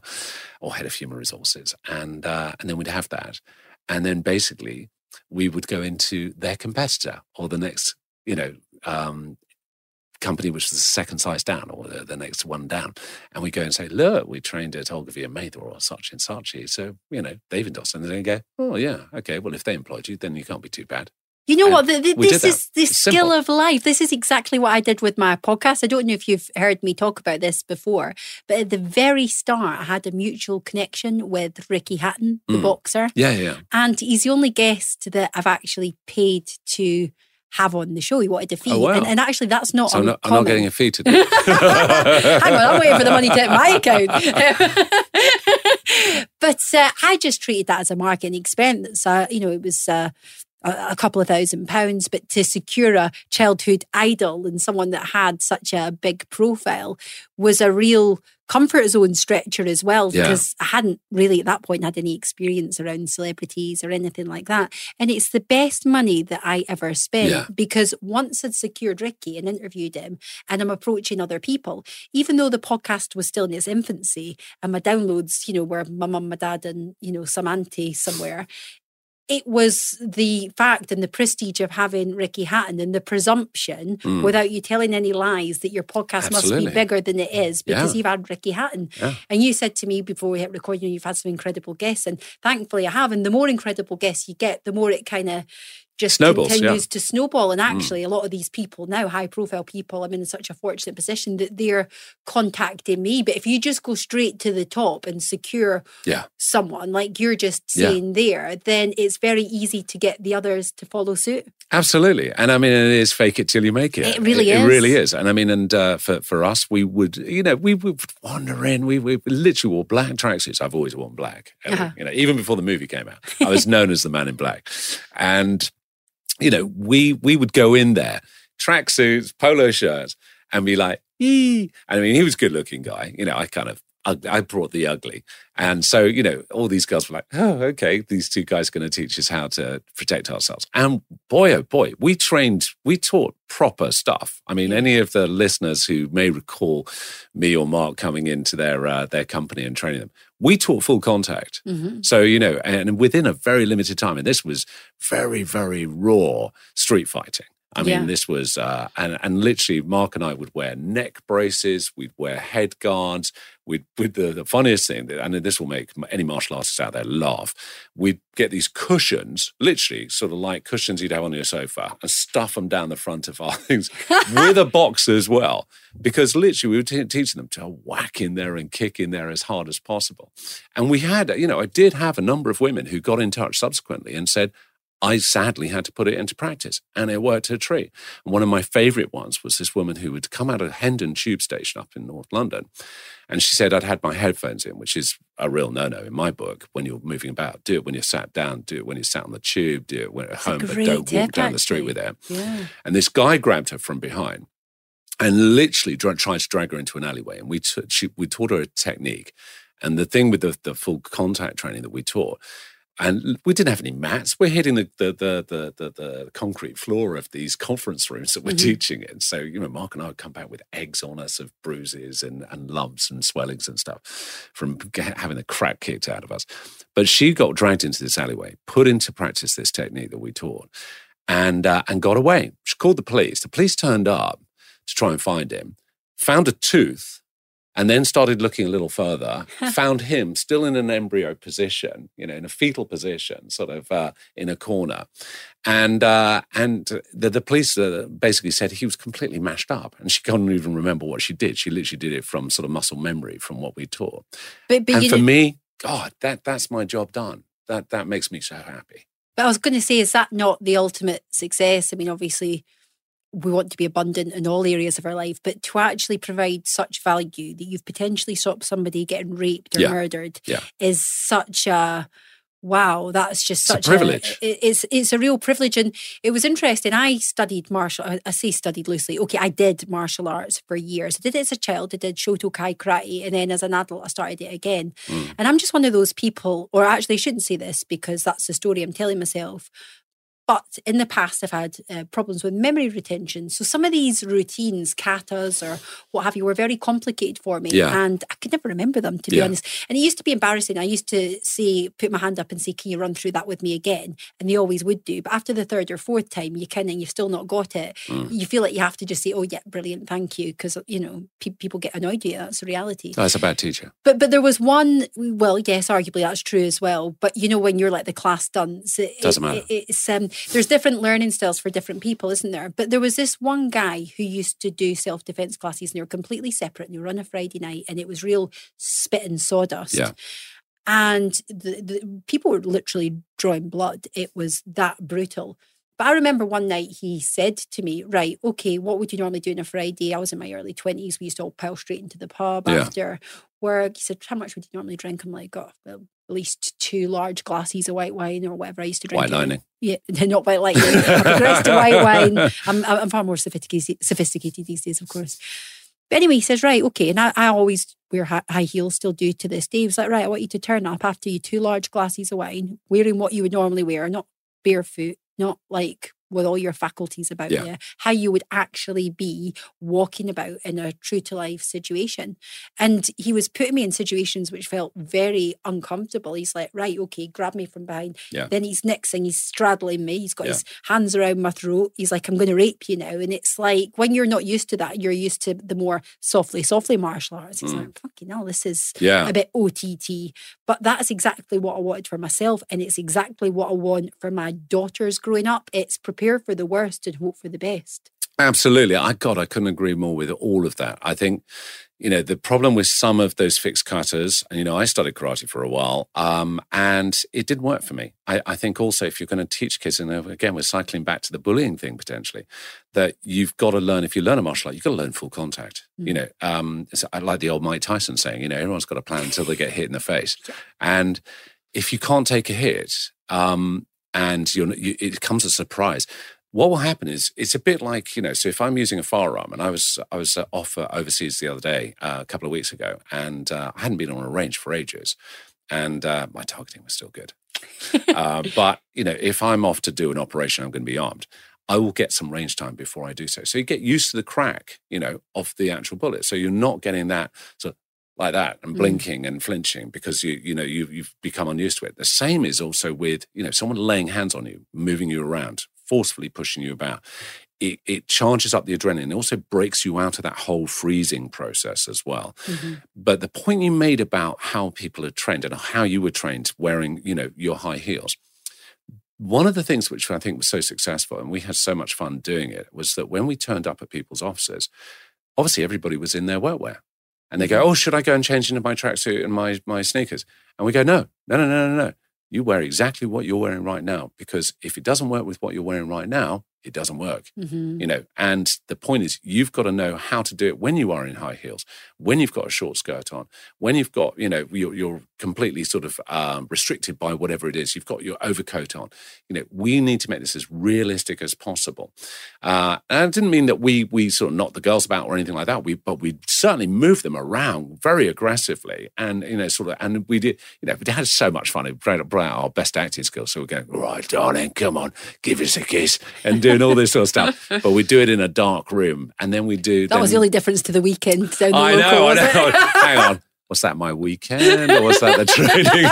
Speaker 5: or head of human resources, and uh, and then we'd have that, and then basically we would go into their competitor or the next, you know. Um, company which was the second size down or the, the next one down and we go and say look we trained at Ogilvy and Mather or Saatchi and Saatchi so you know they've endorsed and they go oh yeah okay well if they employed you then you can't be too bad
Speaker 4: You know
Speaker 5: And
Speaker 4: what? The, the, this is the skill of life. This is exactly what I did with my podcast. I don't know if you've heard me talk about this before, but at the very start, I had a mutual connection with Ricky Hatton, the
Speaker 5: Mm.
Speaker 4: boxer,
Speaker 5: yeah yeah
Speaker 4: and he's the only guest that I've actually paid to have on the show. He wanted a fee,
Speaker 5: Oh, wow.
Speaker 4: and, and actually, that's not.
Speaker 5: so I'm not, I'm not getting a fee today
Speaker 4: Hang on, I'm waiting for the money to hit my account. but uh, I just treated that as a marketing expense. Uh, you know, it was uh, a, a couple of thousand pounds, but to secure a childhood idol and someone that had such a big profile was a real comfort zone stretcher as well
Speaker 5: Yeah.
Speaker 4: because I hadn't really at that point had any experience around celebrities or anything like that. And it's the best money that I ever spent
Speaker 5: Yeah.
Speaker 4: because once I'd secured Ricky and interviewed him, and I'm approaching other people, even though the podcast was still in its infancy and my downloads, you know, were my mum, my dad, and you know, some auntie somewhere. It was the fact and the prestige of having Ricky Hatton and the presumption,
Speaker 5: Mm.
Speaker 4: without you telling any lies, that your podcast must be bigger than it is because
Speaker 5: Yeah.
Speaker 4: you've had Ricky Hatton.
Speaker 5: Yeah.
Speaker 4: And you said to me before we hit recording, you've had some incredible guests, and thankfully I have. And the more incredible guests you get, the more it kind of just
Speaker 5: Snowballs, yeah.
Speaker 4: continues to snowball. And actually, a lot of these people now, high profile people, I'm in such a fortunate position that they're contacting me. But if you just go straight to the top and secure
Speaker 5: yeah
Speaker 4: someone like you're just
Speaker 5: Yeah.
Speaker 4: saying there, then it's very easy to get the others to follow suit.
Speaker 5: Absolutely, and I mean, it is fake it till you make it.
Speaker 4: It really
Speaker 5: It,
Speaker 4: is.
Speaker 5: It really is, and I mean, and uh, for for us, we would, you know, we would wander in. We we literally wore black tracksuits. I've always worn black. uh,
Speaker 4: Uh-huh.
Speaker 5: You know, even before the movie came out, I was known as the man in black, and you know, we we would go in there, tracksuits, polo shirts, and be like, "Ee." And I mean, he was a good looking guy. You know, I kind of. I I brought the ugly. And so, you know, all these girls were like, oh, okay, these two guys are going to teach us how to protect ourselves. And boy, oh boy, we trained, we taught proper stuff. I mean, any of the listeners who may recall me or Mark coming into their uh, their company and training them, we taught full contact.
Speaker 4: Mm-hmm.
Speaker 5: So, you know, and within a very limited time, and this was very, very raw street fighting. I mean,
Speaker 4: Yeah.
Speaker 5: this was, uh, and, and literally, Mark and I would wear neck braces, we'd wear head guards. We'd, with the, the funniest thing, and this will make any martial artist out there laugh, we'd get these cushions, literally sort of like cushions you'd have on your sofa, and stuff them down the front of our things with a box as well. Because literally, we were te- teaching them to whack in there and kick in there as hard as possible. And we had, you know, I did have a number of women who got in touch subsequently and said, I sadly had to put it into practice and it worked a treat. And one of my favorite ones was this woman who would come out of Hendon tube station up in North London. And she said, I'd had my headphones in, which is a real no no in my book when you're moving about. Do it when you're sat down, do it when you're sat on the tube, do it when at home, but don't walk
Speaker 4: tip,
Speaker 5: down the street
Speaker 4: actually.
Speaker 5: with it.
Speaker 4: Yeah.
Speaker 5: And this guy grabbed her from behind and literally tried to drag her into an alleyway. And we, t- she, we taught her a technique. And the thing with the, the full contact training that we taught, and we didn't have any mats. We're hitting the the the the, the, the concrete floor of these conference rooms that we're mm-hmm. teaching in. So you know, Mark and I would come back with eggs on us of bruises and and lumps and swellings and stuff from having the crap kicked out of us. But she got dragged into this alleyway, put into practice this technique that we taught, and uh, and got away. She called the police. The police turned up to try and find him, found a tooth and then started looking a little further, found him still in an embryo position, you know, in a fetal position, sort of uh, in a corner. And uh, and the, the police uh, basically said he was completely mashed up, and she couldn't even remember what she did. She literally did it from sort of muscle memory from what we taught. But, but and for me, God, that that's my job done. That that makes me so happy.
Speaker 4: But I was going to say, is that not the ultimate success? I mean, obviously, we want to be abundant in all areas of our life, but to actually provide such value that you've potentially stopped somebody getting raped or
Speaker 5: yeah.
Speaker 4: murdered
Speaker 5: yeah.
Speaker 4: is such a wow that's just
Speaker 5: it's
Speaker 4: such
Speaker 5: a privilege
Speaker 4: a, it's it's a real privilege and it was interesting i studied martial i say studied loosely okay i did martial arts for years i did it as a child i did shotokai karate and then as an adult i started it again mm. and i'm just one of those people or actually I shouldn't say this because that's the story i'm telling myself but in the past, I've had uh, problems with memory retention. So some of these routines, katas or what have you, were very complicated for me.
Speaker 5: Yeah.
Speaker 4: And I could never remember them, to be yeah. honest. And it used to be embarrassing. I used to say, put my hand up and say, Can you run through that with me again? And they always would do. But after the third or fourth time, you can and you've still not got it. Mm. You feel like you have to just say, Oh, yeah, brilliant, thank you. Because, you know, pe- people get annoyed with you. That's the reality.
Speaker 5: That's a bad teacher.
Speaker 4: But but there was one, well, yes, arguably that's true as well. But, you know, when you're like the class dunce,
Speaker 5: it, doesn't matter.
Speaker 4: It, it's, um, there's different learning styles for different people, isn't there? But there was this one guy who used to do self defense classes, and they were completely separate. And they were on a Friday night, and it was real spit and sawdust.
Speaker 5: Yeah.
Speaker 4: And the, the people were literally drawing blood. It was that brutal. But I remember one night he said to me, Right, okay, what would you normally do on a Friday? I was in my early 20s. We used to all pile straight into the pub
Speaker 5: yeah.
Speaker 4: after work. He said, How much would you normally drink? I'm like, Oh, well, at least two large glasses of white wine or whatever I used to drink.
Speaker 5: White lightning.
Speaker 4: Yeah, not white lightning. I progressed to white wine. I'm, I'm far more sophisticated, sophisticated these days, of course. But anyway, he says, right, okay. And I, I always wear high heels, still do to this day. He was like, right, I want you to turn up after you two large glasses of wine, wearing what you would normally wear, not barefoot, not like with all your faculties about
Speaker 5: yeah.
Speaker 4: you, how you would actually be walking about in a true to life situation. And he was putting me in situations which felt very uncomfortable. He's like, right, okay, grab me from behind.
Speaker 5: Yeah.
Speaker 4: Then he's nixing, he's straddling me, he's got yeah. his hands around my throat. He's like, I'm going to rape you now. And it's like, when you're not used to that, you're used to the more softly, softly martial arts. It's mm. like, fucking hell, this is
Speaker 5: yeah.
Speaker 4: a bit OTT. But that's exactly what I wanted for myself. And it's exactly what I want for my daughters growing up. It's prepare for the worst and hope for the best.
Speaker 5: Absolutely. I God, I couldn't agree more with all of that. I think, you know, the problem with some of those fixed katas, and you know, I studied karate for a while, um, and it didn't work for me. I, I think also if you're going to teach kids, and again, we're cycling back to the bullying thing potentially, that you've got to learn. If you learn a martial art, you've got to learn full contact. Mm. You know, um, I like the old Mike Tyson saying, you know, everyone's got a plan until they get hit in the face, and if you can't take a hit, um, and you, it comes as a surprise. What will happen is it's a bit like you know so if i'm using a firearm and i was i was off uh, overseas the other day uh, a couple of weeks ago and uh, i hadn't been on a range for ages and uh, my targeting was still good. Uh, but you know if i'm off to do an operation i'm going to be armed. I will get some range time before i do so. So you get used to the crack you know of the actual bullet. So you're not getting that sort of like that and mm. blinking mm. and flinching because you you know you, you've become unused to it the same is also with you know someone laying hands on you moving you around forcefully pushing you about, it, it, charges up the adrenaline. It also breaks you out of that whole freezing process as well. Mm-hmm. But the point you made about how people are trained and how you were trained wearing, you know, your high heels. One of the things which I think was so successful, and we had so much fun doing it, was that when we turned up at people's offices, obviously everybody was in their workwear. And they go, mm-hmm. Oh, should I go and change into my tracksuit and my, my sneakers? And we go, No, no, no, no, no, no you wear exactly what you're wearing right now because if it doesn't work with what you're wearing right now it doesn't work
Speaker 4: mm-hmm.
Speaker 5: you know and the point is you've got to know how to do it when you are in high heels when you've got a short skirt on, when you've got, you know, you're, you're completely sort of um, restricted by whatever it is, you've got your overcoat on. You know, we need to make this as realistic as possible. Uh, and it didn't mean that we we sort of knocked the girls about or anything like that. We but we certainly moved them around very aggressively, and you know, sort of, and we did, you know, we had so much fun. It brought out our best acting skills. So we're going, right, darling, come on, give us a kiss, and doing all this sort of stuff. But we do it in a dark room, and then we do.
Speaker 4: That
Speaker 5: then,
Speaker 4: was the only difference to the weekend. Down the
Speaker 5: I
Speaker 4: local,
Speaker 5: know, I know. Hang on. Was that my weekend or was that the training?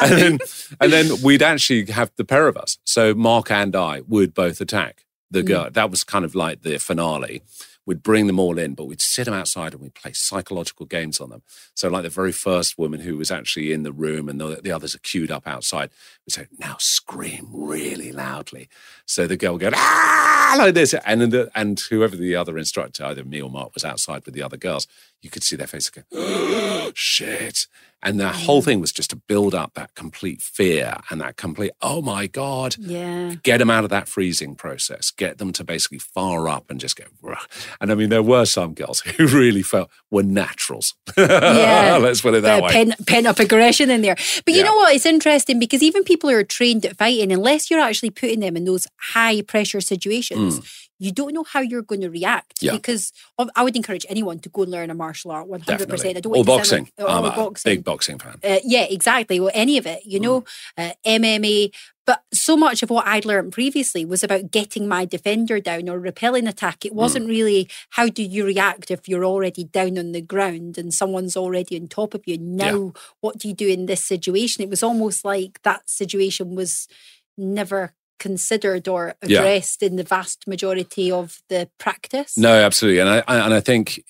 Speaker 5: and then and then we'd actually have the pair of us. So Mark and I would both attack the girl. That was kind of like the finale. We'd bring them all in, but we'd sit them outside and we'd play psychological games on them. So, like the very first woman who was actually in the room and the, the others are queued up outside, we'd say, Now scream really loudly. So the girl would go, Ah, like this. And, the, and whoever the other instructor, either me or Mark, was outside with the other girls, you could see their face go, oh, shit. And the whole thing was just to build up that complete fear and that complete, oh my God,
Speaker 4: Yeah.
Speaker 5: get them out of that freezing process, get them to basically fire up and just go. "Rah." And I mean, there were some girls who really felt were naturals.
Speaker 4: Yeah.
Speaker 5: Let's put it that
Speaker 4: of
Speaker 5: way.
Speaker 4: Pent, pent up aggression in there. But you
Speaker 5: Yeah.
Speaker 4: know what? It's interesting because even people who are trained at fighting, unless you're actually putting them in those high pressure situations, mm. You don't know how you're going to react.
Speaker 5: Mm. Yeah.
Speaker 4: Because I would encourage anyone to go and learn a martial art 100%.
Speaker 5: Definitely.
Speaker 4: I don't
Speaker 5: Or
Speaker 4: want to
Speaker 5: boxing.
Speaker 4: like-
Speaker 5: I'm
Speaker 4: or
Speaker 5: a
Speaker 4: boxing.
Speaker 5: big boxing fan.
Speaker 4: Uh, yeah, exactly. Well, any of it, you know,
Speaker 5: Mm.
Speaker 4: uh, MMA. But so much of what I'd learned previously was about getting my defender down or repelling attack. It
Speaker 5: Mm.
Speaker 4: wasn't really how do you react if you're already down on the ground and someone's already on top of you. Now, what do you do in this situation? It was almost like that situation was never considered or
Speaker 5: Yeah.
Speaker 4: addressed in the vast majority of the practice.
Speaker 5: No, absolutely. And I, and I think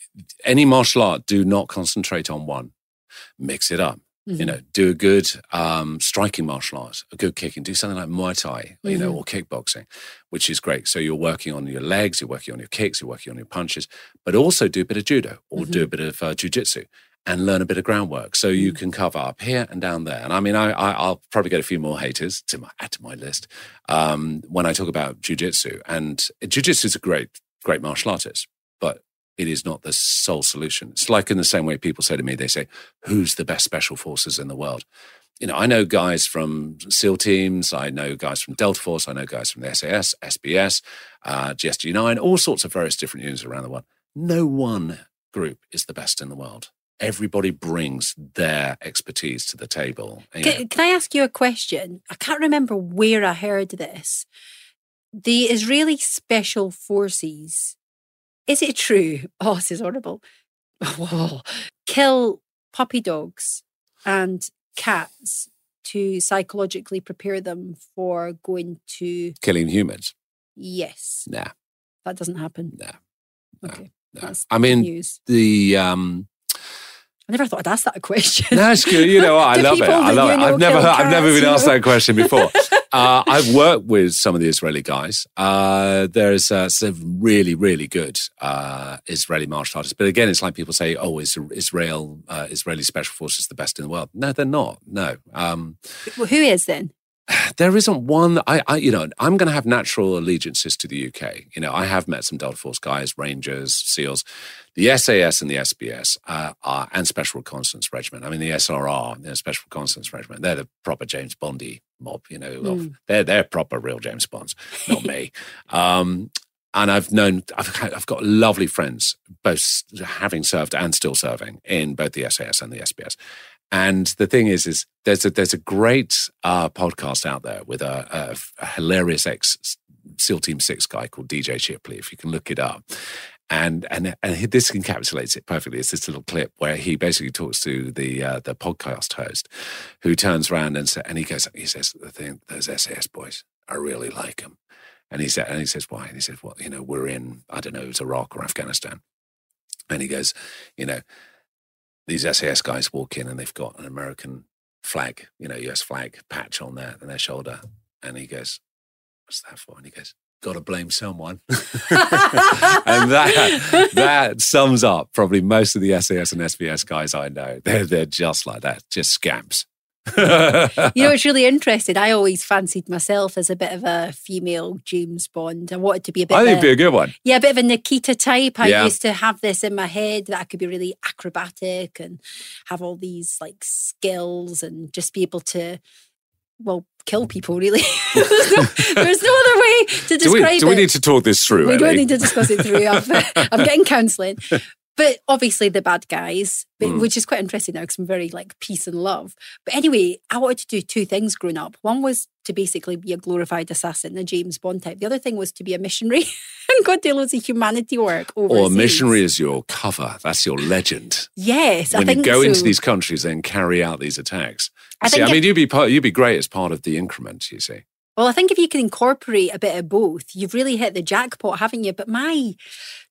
Speaker 5: any martial art do not concentrate on one. Mix it up. You
Speaker 4: Mhm.
Speaker 5: know, do a good um, striking martial art, a good kicking. Do something like Muay Thai, you know,
Speaker 4: Mhm.
Speaker 5: or kickboxing, which is great. So you're working on your legs, you're working on your kicks, you're working on your punches, but also do a bit of judo or do a bit of uh, jujitsu and learn a bit of groundwork. So you can cover up here and down there. And I mean, I, I, I'll probably get a few more haters to my, add to my list um, when I talk about jujitsu. And jujitsu is a great, great martial artist, but it is not the sole solution. It's like in the same way people say to me, they say, who's the best special forces in the world? You know, I know guys from SEAL teams, I know guys from Delta Force, I know guys from the SAS, SBS, uh, GSG9, all sorts of various different units around the world. No one group is the best in the world. Everybody brings their expertise to the table.
Speaker 4: Can, can I ask you a question? I can't remember where I heard this. The Israeli Special Forces, is it true? Oh, this is horrible. Whoa. Kill puppy dogs and cats to psychologically prepare them for going to.
Speaker 5: killing humans.
Speaker 4: Yes,
Speaker 5: Nah,
Speaker 4: that doesn't happen.
Speaker 5: nah,
Speaker 4: Okay.
Speaker 5: nah. I mean,
Speaker 4: news.
Speaker 5: the um,
Speaker 4: I never thought I'd ask that question.
Speaker 5: That's good. You know, what? I love it. I love it. I've never,
Speaker 4: kill
Speaker 5: I've never
Speaker 4: cats,
Speaker 5: been asked that question before. uh, I've worked with some of the Israeli guys. Uh, there's uh, some really, really good uh, Israeli martial artists. But again, it's like people say, "Oh, is Israel, uh, Israeli special forces the best in the world?" No, they're not. No. Um,
Speaker 4: well, who is then?
Speaker 5: there isn't one I, I you know, I'm going to have natural allegiances to the UK. You know, I have met some Delta Force guys, Rangers, SEALs, the SAS and the SBS, uh, are, and Special Reconnaissance Regiment. I mean, the SRR, the Special Reconnaissance Regiment, they're the proper James Bondy mob. You know, of, they're they're proper real James Bonds, not me. Um, and I've known, I've, I've got lovely friends, both having served and still serving in both the SAS and the SBS. And the thing is, is there's a there's a great uh, podcast out there with a, a, a hilarious ex SEAL Team Six guy called DJ Shipley. If you can look it up, and and and this encapsulates it perfectly. It's this little clip where he basically talks to the uh, the podcast host, who turns around and sa- and he goes, he says, the thing, those SAS boys, I really like them. And he said, and he says, why? And he says, well, you know, we're in, I don't know, it's Iraq or Afghanistan. And he goes, you know, these SAS guys walk in and they've got an American flag, you know, US flag patch on their on their shoulder. And he goes, What's that for? And he goes, Gotta blame someone. and that that sums up probably most of the SAS and SBS guys I know. They're they're just like that, just scamps.
Speaker 4: you know, it's really interesting. I always fancied myself as a bit of a female James Bond. I wanted to be a bit.
Speaker 5: I think
Speaker 4: of
Speaker 5: be a good one.
Speaker 4: Yeah, a bit of a Nikita type. I
Speaker 5: Yeah.
Speaker 4: used to have this in my head that I could be really acrobatic and have all these like skills and just be able to, well, kill people. Really, there's, no, there's no other way to
Speaker 5: Do we,
Speaker 4: describe
Speaker 5: do we need to talk this through,
Speaker 4: we don't need to discuss it through. I'm, I'm getting counselling. But obviously the bad guys, but,
Speaker 5: Mm.
Speaker 4: which is quite interesting now because I'm very like peace and love. But anyway, I wanted to do two things growing up. One was to basically be a glorified assassin, a James Bond type. The other thing was to be a missionary and go do loads of humanity work overseas.
Speaker 5: or a missionary is your cover. That's your legend.
Speaker 4: Yes, I
Speaker 5: when
Speaker 4: think
Speaker 5: you go
Speaker 4: so.
Speaker 5: into these countries and carry out these attacks.
Speaker 4: I
Speaker 5: see, I mean,
Speaker 4: it-
Speaker 5: you'd be part, you'd be great as part of the increment. You see,
Speaker 4: Well, I think if you can incorporate a bit of both, you've really hit the jackpot, haven't you? But my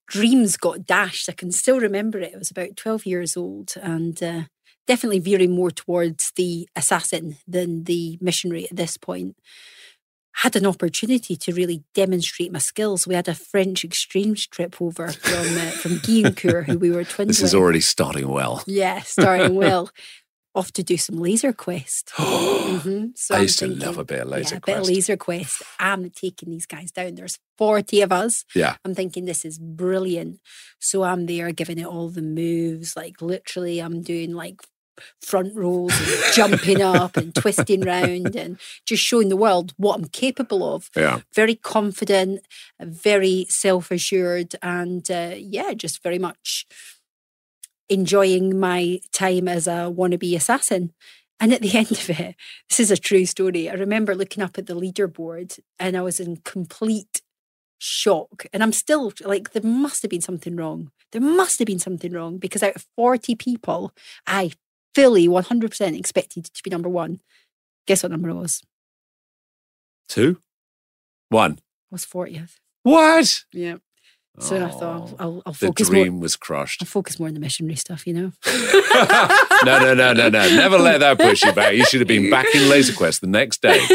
Speaker 4: dreams got dashed. I can still remember it. I was about 12 years old and uh, definitely veering more towards the assassin than the missionary at this point. Had an opportunity to really demonstrate my skills. We had a French exchange trip over from uh, from Guyancourt, who we were twins
Speaker 5: this is
Speaker 4: with.
Speaker 5: already starting well.
Speaker 4: Yeah, starting well. Off to do some laser quest. Mhm. So
Speaker 5: I used to love a bit of laser
Speaker 4: yeah, a bit of laser quest. I'm taking these guys down. There's 40 of us.
Speaker 5: Yeah.
Speaker 4: I'm thinking this is brilliant. So I'm there giving it all the moves. Like literally, I'm doing like front rolls and jumping up and twisting round and just showing the world what I'm capable of.
Speaker 5: Yeah.
Speaker 4: Very confident, very self assured, and uh, yeah, just very much enjoying my time as a wannabe assassin. And at the end of it, this is a true story. I remember looking up at the leaderboard and I was in complete shock. And I'm still like, there must have been something wrong. There must have been something wrong because out of 40 people, I fully 100% expected to be number one. Guess what number I was?
Speaker 5: Two, one.
Speaker 4: I was 40th.
Speaker 5: What?
Speaker 4: Yeah. So I thought I'll, I'll, I'll
Speaker 5: the
Speaker 4: focus more.
Speaker 5: dream was crushed.
Speaker 4: I'll focus more on the missionary stuff, you know.
Speaker 5: no, no, no, no, no. Never let that push you back. You should have been back in Laser Quest the next day.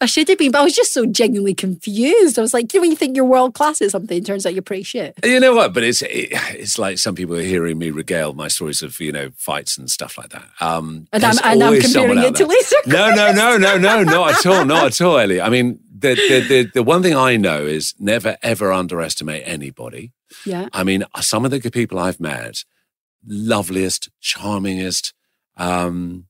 Speaker 4: I should have been, but I was just so genuinely confused. I was like, you know, when you think you're world class at something, it turns out you're pretty shit.
Speaker 5: You know what? But it's it, it's like some people are hearing me regale my stories of you know fights and stuff like that. Um,
Speaker 4: And I'm, and I'm comparing it to
Speaker 5: there.
Speaker 4: laser.
Speaker 5: No, no, no, no, no, not at all, not at all, Ellie. I mean, the, the the the one thing I know is never ever underestimate anybody.
Speaker 4: Yeah.
Speaker 5: I mean, some of the people I've met, loveliest, charmingest, um,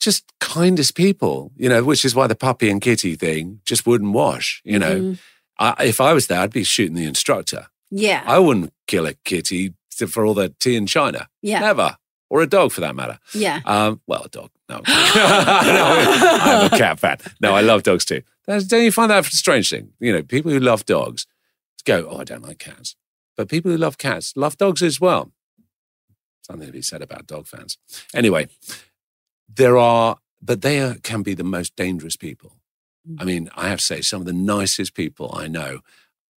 Speaker 5: just kindest people. You know, which is why the puppy and kitty thing just wouldn't wash. You know,
Speaker 4: Mhm.
Speaker 5: I, if I was there, I'd be shooting the instructor.
Speaker 4: Yeah.
Speaker 5: I wouldn't kill a kitty for all the tea in China.
Speaker 4: Yeah.
Speaker 5: Never. Or a dog for that matter.
Speaker 4: Yeah.
Speaker 5: Um, well, a dog. No. no, I'm a cat fan. No, I love dogs too. That's- Don't you find that a strange thing? You know, people who love dogs go, oh, I don't like cats. But people who love cats love dogs as well. Something to be said about dog fans. Anyway, there are, but they are, can be the most dangerous people. I mean, I have to say, some of the nicest people I know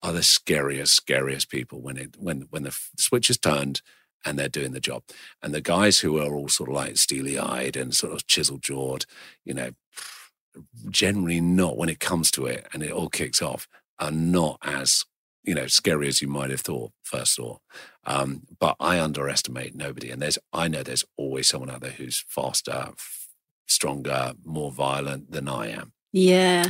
Speaker 5: are the scariest, scariest people when it when when the switch is turned and they're doing the job. And the guys who are all sort of like steely eyed and sort of chisel jawed, you know, generally not when it comes to it and it all kicks off, are not as you know scary as you might have thought first thought. Um, but I underestimate nobody, and there's I know there's always someone out there who's faster, f- stronger, more violent than I am.
Speaker 4: Yeah.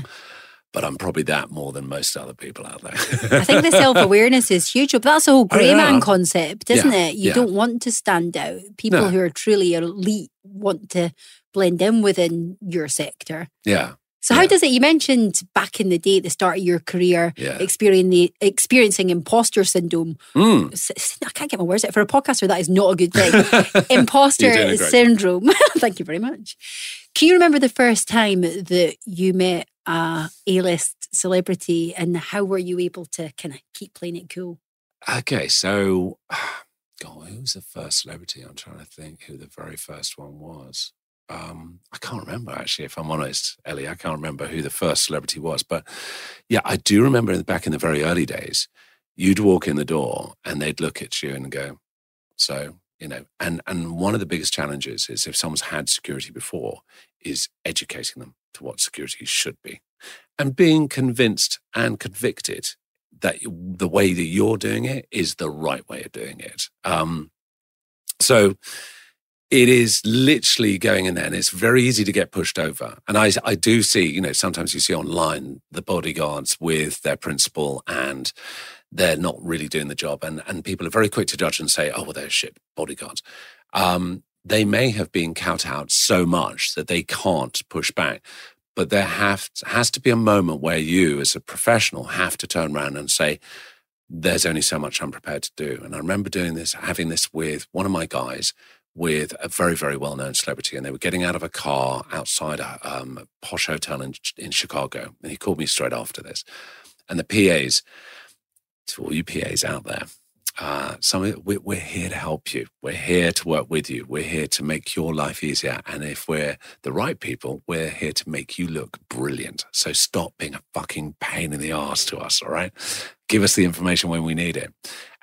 Speaker 5: But I'm probably that more than most other people out there.
Speaker 4: I think the self awareness is huge. But that's the whole
Speaker 5: Oh,
Speaker 4: grey
Speaker 5: yeah.
Speaker 4: man concept, isn't
Speaker 5: Yeah,
Speaker 4: it? You
Speaker 5: yeah.
Speaker 4: don't want to stand out. People
Speaker 5: No.
Speaker 4: who are truly elite want to blend in within your sector.
Speaker 5: yeah,
Speaker 4: So how does it? You mentioned back in the day, at the start of your career, experiencing the experiencing imposter syndrome.
Speaker 5: Mm.
Speaker 4: I can't get my words out for a podcaster. That is not a good thing. imposter
Speaker 5: You're doing great.
Speaker 4: syndrome. Thank you very much. Can you remember the first time that you met a A-list celebrity, and how were you able to kind of keep playing it cool?
Speaker 5: Okay, so God, who was the first celebrity? I'm trying to think who the very first one was. Um, I can't remember actually, if I'm honest, Ellie. I can't remember who the first celebrity was, but yeah, I do remember back in the very early days, you'd walk in the door and they'd look at you and go, "So you know." And and one of the biggest challenges is if someone's had security before, is educating them to what security should be, and being convinced and convicted that the way that you're doing it is the right way of doing it. Um, so it is literally going in there and it's very easy to get pushed over. And I, I do see, you know, sometimes you see online the bodyguards with their principal and they're not really doing the job. And, and people are very quick to judge and say, oh, well, they're shit bodyguards. Um, they may have been out so much that they can't push back. But there have, has to be a moment where you, as a professional, have to turn around and say, there's only so much I'm prepared to do. And I remember doing this, having this with one of my guys with a very, very well known celebrity. And they were getting out of a car outside a um, posh hotel in, in Chicago. And he called me straight after this. And the PAs, to all you PAs out there, uh, some we, we're here to help you. We're here to work with you. We're here to make your life easier. And if we're the right people, we're here to make you look brilliant. So stop being a fucking pain in the ass to us. All right. Give us the information when we need it.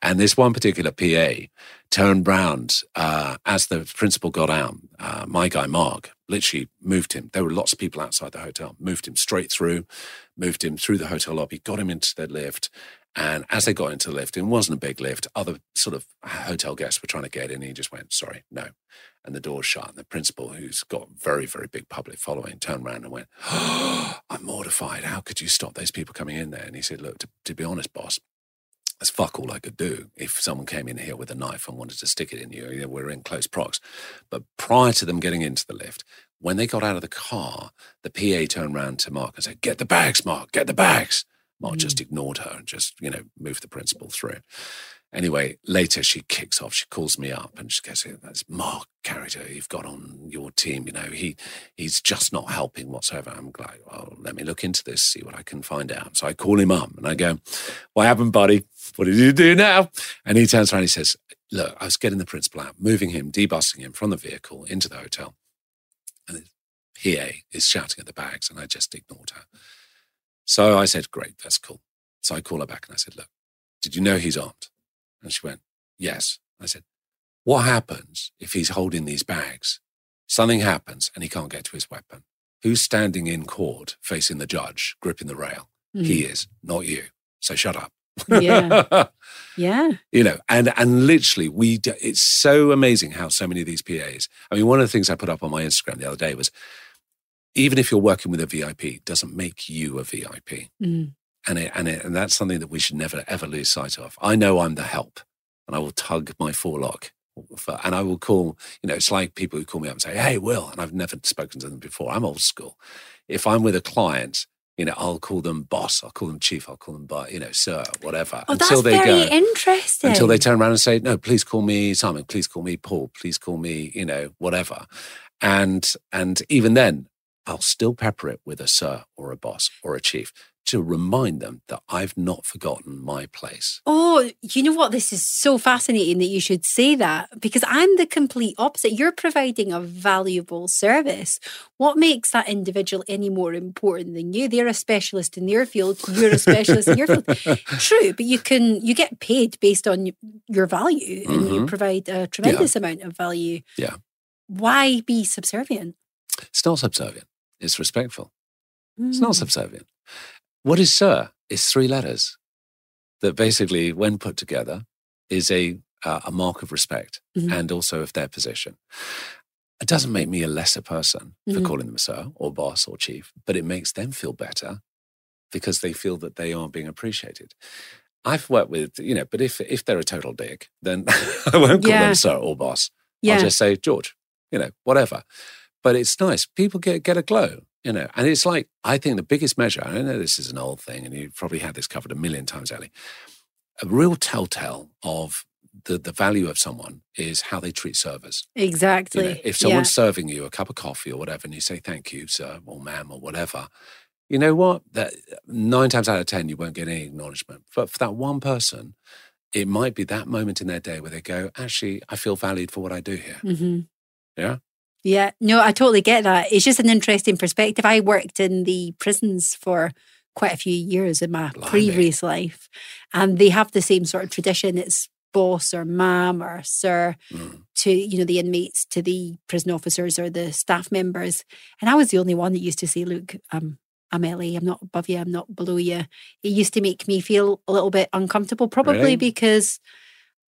Speaker 5: And this one particular PA turned round uh, as the principal got out. Uh, my guy, Mark, literally moved him. There were lots of people outside the hotel, moved him straight through, moved him through the hotel lobby, got him into the lift. And as they got into the lift, it wasn't a big lift, other sort of hotel guests were trying to get in. And he just went, sorry, no. And the door shut. And the principal, who's got very, very big public following, turned around and went, oh, I'm mortified. How could you stop those people coming in there? And he said, look, to, to be honest, boss, that's fuck all I could do if someone came in here with a knife and wanted to stick it in you. we're in close prox. But prior to them getting into the lift, when they got out of the car, the PA turned around to Mark and said, Get the bags, Mark, get the bags. Mark mm. just ignored her and just, you know, moved the principal through. Anyway, later she kicks off. She calls me up and she goes, "That's Mark character you've got on your team. You know, he he's just not helping whatsoever." I'm like, "Well, let me look into this, see what I can find out." So I call him up and I go, "What happened, buddy? What did you do now?" And he turns around. and He says, "Look, I was getting the principal out, moving him, debussing him from the vehicle into the hotel, and the PA is shouting at the bags, and I just ignored her." So I said, "Great, that's cool." So I call her back and I said, "Look, did you know he's armed?" And she went, Yes. I said, What happens if he's holding these bags? Something happens and he can't get to his weapon. Who's standing in court facing the judge, gripping the rail? Mm. He is, not you. So shut up.
Speaker 4: Yeah. yeah.
Speaker 5: You know, and and literally we it's so amazing how so many of these PAs. I mean, one of the things I put up on my Instagram the other day was even if you're working with a VIP, doesn't make you a VIP. Mm and it, and it, and that's something that we should never ever lose sight of. I know I'm the help, and I will tug my forelock, for, and I will call. You know, it's like people who call me up and say, "Hey, Will," and I've never spoken to them before. I'm old school. If I'm with a client, you know, I'll call them boss, I'll call them chief, I'll call them, you know, sir, whatever.
Speaker 4: Oh, until that's they very go, interesting.
Speaker 5: Until they turn around and say, no, please call me Simon, please call me Paul, please call me, you know, whatever. And and even then, I'll still pepper it with a sir or a boss or a chief to remind them that I've not forgotten my place.
Speaker 4: Oh, you know what? This is so fascinating that you should say that because I'm the complete opposite. You're providing a valuable service. What makes that individual any more important than you? They're a specialist in their field. You're a specialist in your field. True, but you can you get paid based on your value and mm-hmm. you provide a tremendous yeah. amount of value.
Speaker 5: Yeah.
Speaker 4: Why be subservient?
Speaker 5: It's not subservient. It's respectful. Mm. It's not hmm. subservient. What is sir? Is three letters that basically, when put together, is a uh, a mark of respect mm-hmm. and also of their position. It doesn't make me a lesser person for mm-hmm. calling them sir or boss or chief, but it makes them feel better because they feel that they are being appreciated. I've worked with, you know, but if if they're a total dick, then I won't call yeah. them sir or boss. Yeah. I'll just say George, you know, whatever. But it's nice. People get get a glow you know, and it's like, I think the biggest measure, I know this is an old thing, and you've probably had this covered a million times, Ellie. A real telltale of the, the value of someone is how they treat servers.
Speaker 4: Exactly.
Speaker 5: You know, if someone's yeah. serving you a cup of coffee or whatever, and you say, thank you, sir, or ma'am, or whatever, you know what? That nine times out of 10, you won't get any acknowledgement. But for that one person, it might be that moment in their day where they go, actually, I feel valued for what I do here. Mm-hmm. Yeah.
Speaker 4: Yeah, no, I totally get that. It's just an interesting perspective. I worked in the prisons for quite a few years in my Blimey. previous life, and they have the same sort of tradition. It's boss or ma'am or sir mm. to you know the inmates to the prison officers or the staff members and i was the only one that used to say look um, i'm ellie i'm not above you i'm not below you it used to make me feel a little bit uncomfortable probably really? because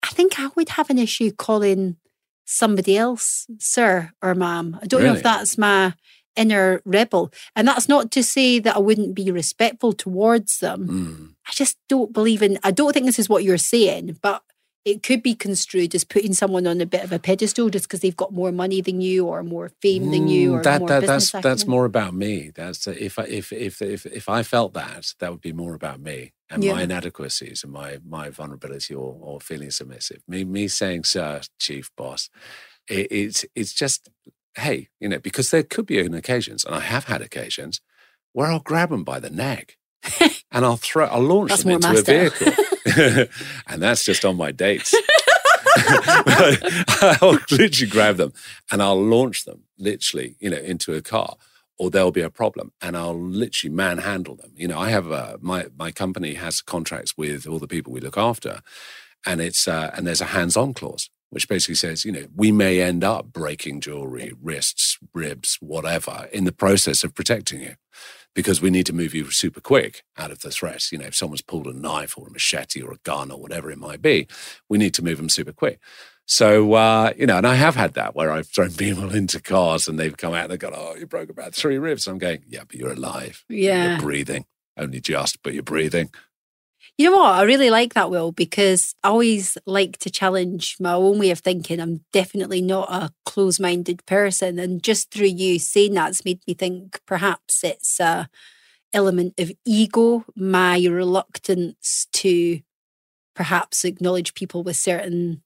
Speaker 4: i think i would have an issue calling somebody else, sir or ma'am. I don't know if that's my inner rebel. And that's not to say that I wouldn't be respectful towards them.
Speaker 5: Mm.
Speaker 4: I just don't believe in, I don't think this is what you're saying, but it could be construed as putting someone on a bit of a pedestal just because they've got more money than you or more fame than you or
Speaker 5: Mm, that,
Speaker 4: more
Speaker 5: that
Speaker 4: business
Speaker 5: that's that's more about me. That's uh, if I if if if if I felt that, that would be more about me and
Speaker 4: Yeah.
Speaker 5: my inadequacies and my my vulnerability or or feeling submissive. Me me saying, "Sir, chief boss," it, it's it's just hey, you know, because there could be occasions, and I have had occasions where I'll grab them by the neck and I'll throw, I'll launch
Speaker 4: That's
Speaker 5: them into a vehicle, and that's just on my dates. I'll literally grab them and I'll launch them literally, you know, into a car, or there'll be a problem, and I'll literally manhandle them. You know, I have a, my my company has contracts with all the people we look after, and it's uh, and there's a hands-on clause which basically says, you know, we may end up breaking jewelry, wrists, ribs, whatever, in the process of protecting you. Because we need to move you super quick out of the threat. You know, if someone's pulled a knife or a machete or a gun or whatever it might be, we need to move them super quick. So, uh, you know, and I have had that where I've thrown people into cars and they've come out and they've gone, oh, you broke about three ribs. I'm going, yeah, but you're alive.
Speaker 4: Yeah.
Speaker 5: You're breathing. Only just, but you're breathing.
Speaker 4: You know what? I really like that, Will, because I always like to challenge my own way of thinking. I'm definitely not a close minded person. And just through you saying that's made me think perhaps it's a element of ego, my reluctance to perhaps acknowledge people with certain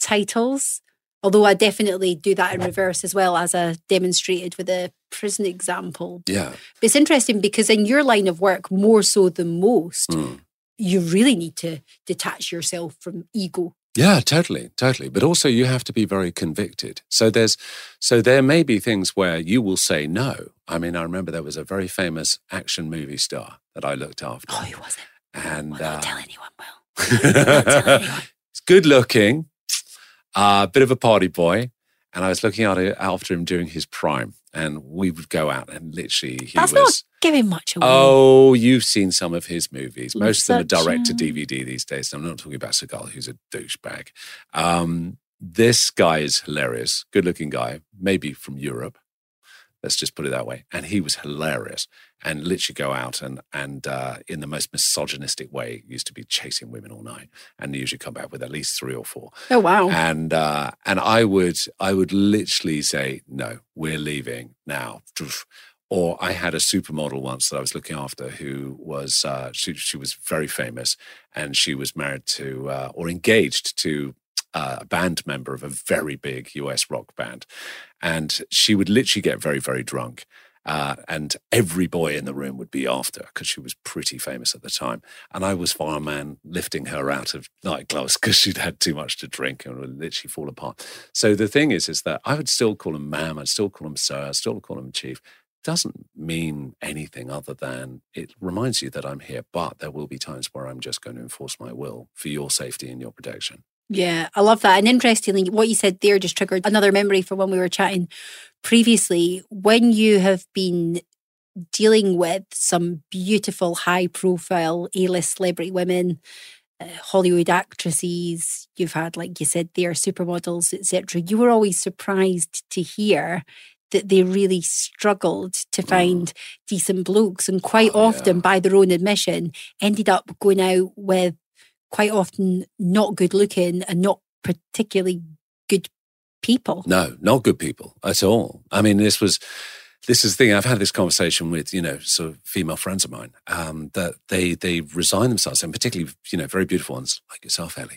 Speaker 4: titles. Although I definitely do that in reverse as well, as I demonstrated with the prison example.
Speaker 5: Yeah.
Speaker 4: But it's interesting because in your line of work, more so than most,
Speaker 5: Mm.
Speaker 4: You really need to detach yourself from ego.
Speaker 5: Yeah, totally, totally. But also you have to be very convicted. So there's so there may be things where you will say no. I mean, I remember there was a very famous action movie star that I looked after.
Speaker 4: Oh, he was it?
Speaker 5: And
Speaker 4: Well,
Speaker 5: uh,
Speaker 4: tell anyone, tell anyone.
Speaker 5: he's good looking, a uh, bit of a party boy. And I was looking after him during his prime. And we would go out and literally he
Speaker 4: That's
Speaker 5: was
Speaker 4: not giving much away.
Speaker 5: Oh, you've seen some of his movies. Most of them are direct to DVD these days. I'm not talking about Seagal, who's a douchebag. Um, this guy is hilarious, good looking guy, maybe from Europe. Let's just put it that way. And he was hilarious and literally go out and, and uh, in the most misogynistic way, used to be chasing women all night and usually come back with at least three or four
Speaker 4: Oh, wow.
Speaker 5: and uh, and I would I would literally say no, we're leaving now. Or I had a supermodel once that I was looking after who was uh, she she was very famous and she was married to uh, or engaged to uh, a band member of a very big US rock band, and she would literally get very very drunk. Uh, and every boy in the room would be after because she was pretty famous at the time. And I was fireman lifting her out of nightclubs because she'd had too much to drink and would literally fall apart. So the thing is, is that I would still call him ma'am, I'd still call him sir, I'd still call him chief. Doesn't mean anything other than it reminds you that I'm here, but there will be times where I'm just going to enforce my will for your safety and your protection.
Speaker 4: Yeah, I love that. And interestingly, what you said there just triggered another memory for when we were chatting previously. When you have been dealing with some beautiful, high profile A list celebrity women, uh, Hollywood actresses, you've had, like you said, there, supermodels, etc., you were always surprised to hear that they really struggled to find mm. decent blokes and quite
Speaker 5: Oh,
Speaker 4: often
Speaker 5: yeah.
Speaker 4: by their own admission ended up going out with quite often not good looking and not particularly good people.
Speaker 5: No, not good people at all. I mean, this was this is the thing. I've had this conversation with you know sort of female friends of mine um, that they they resign themselves, and particularly you know very beautiful ones like yourself, Ellie.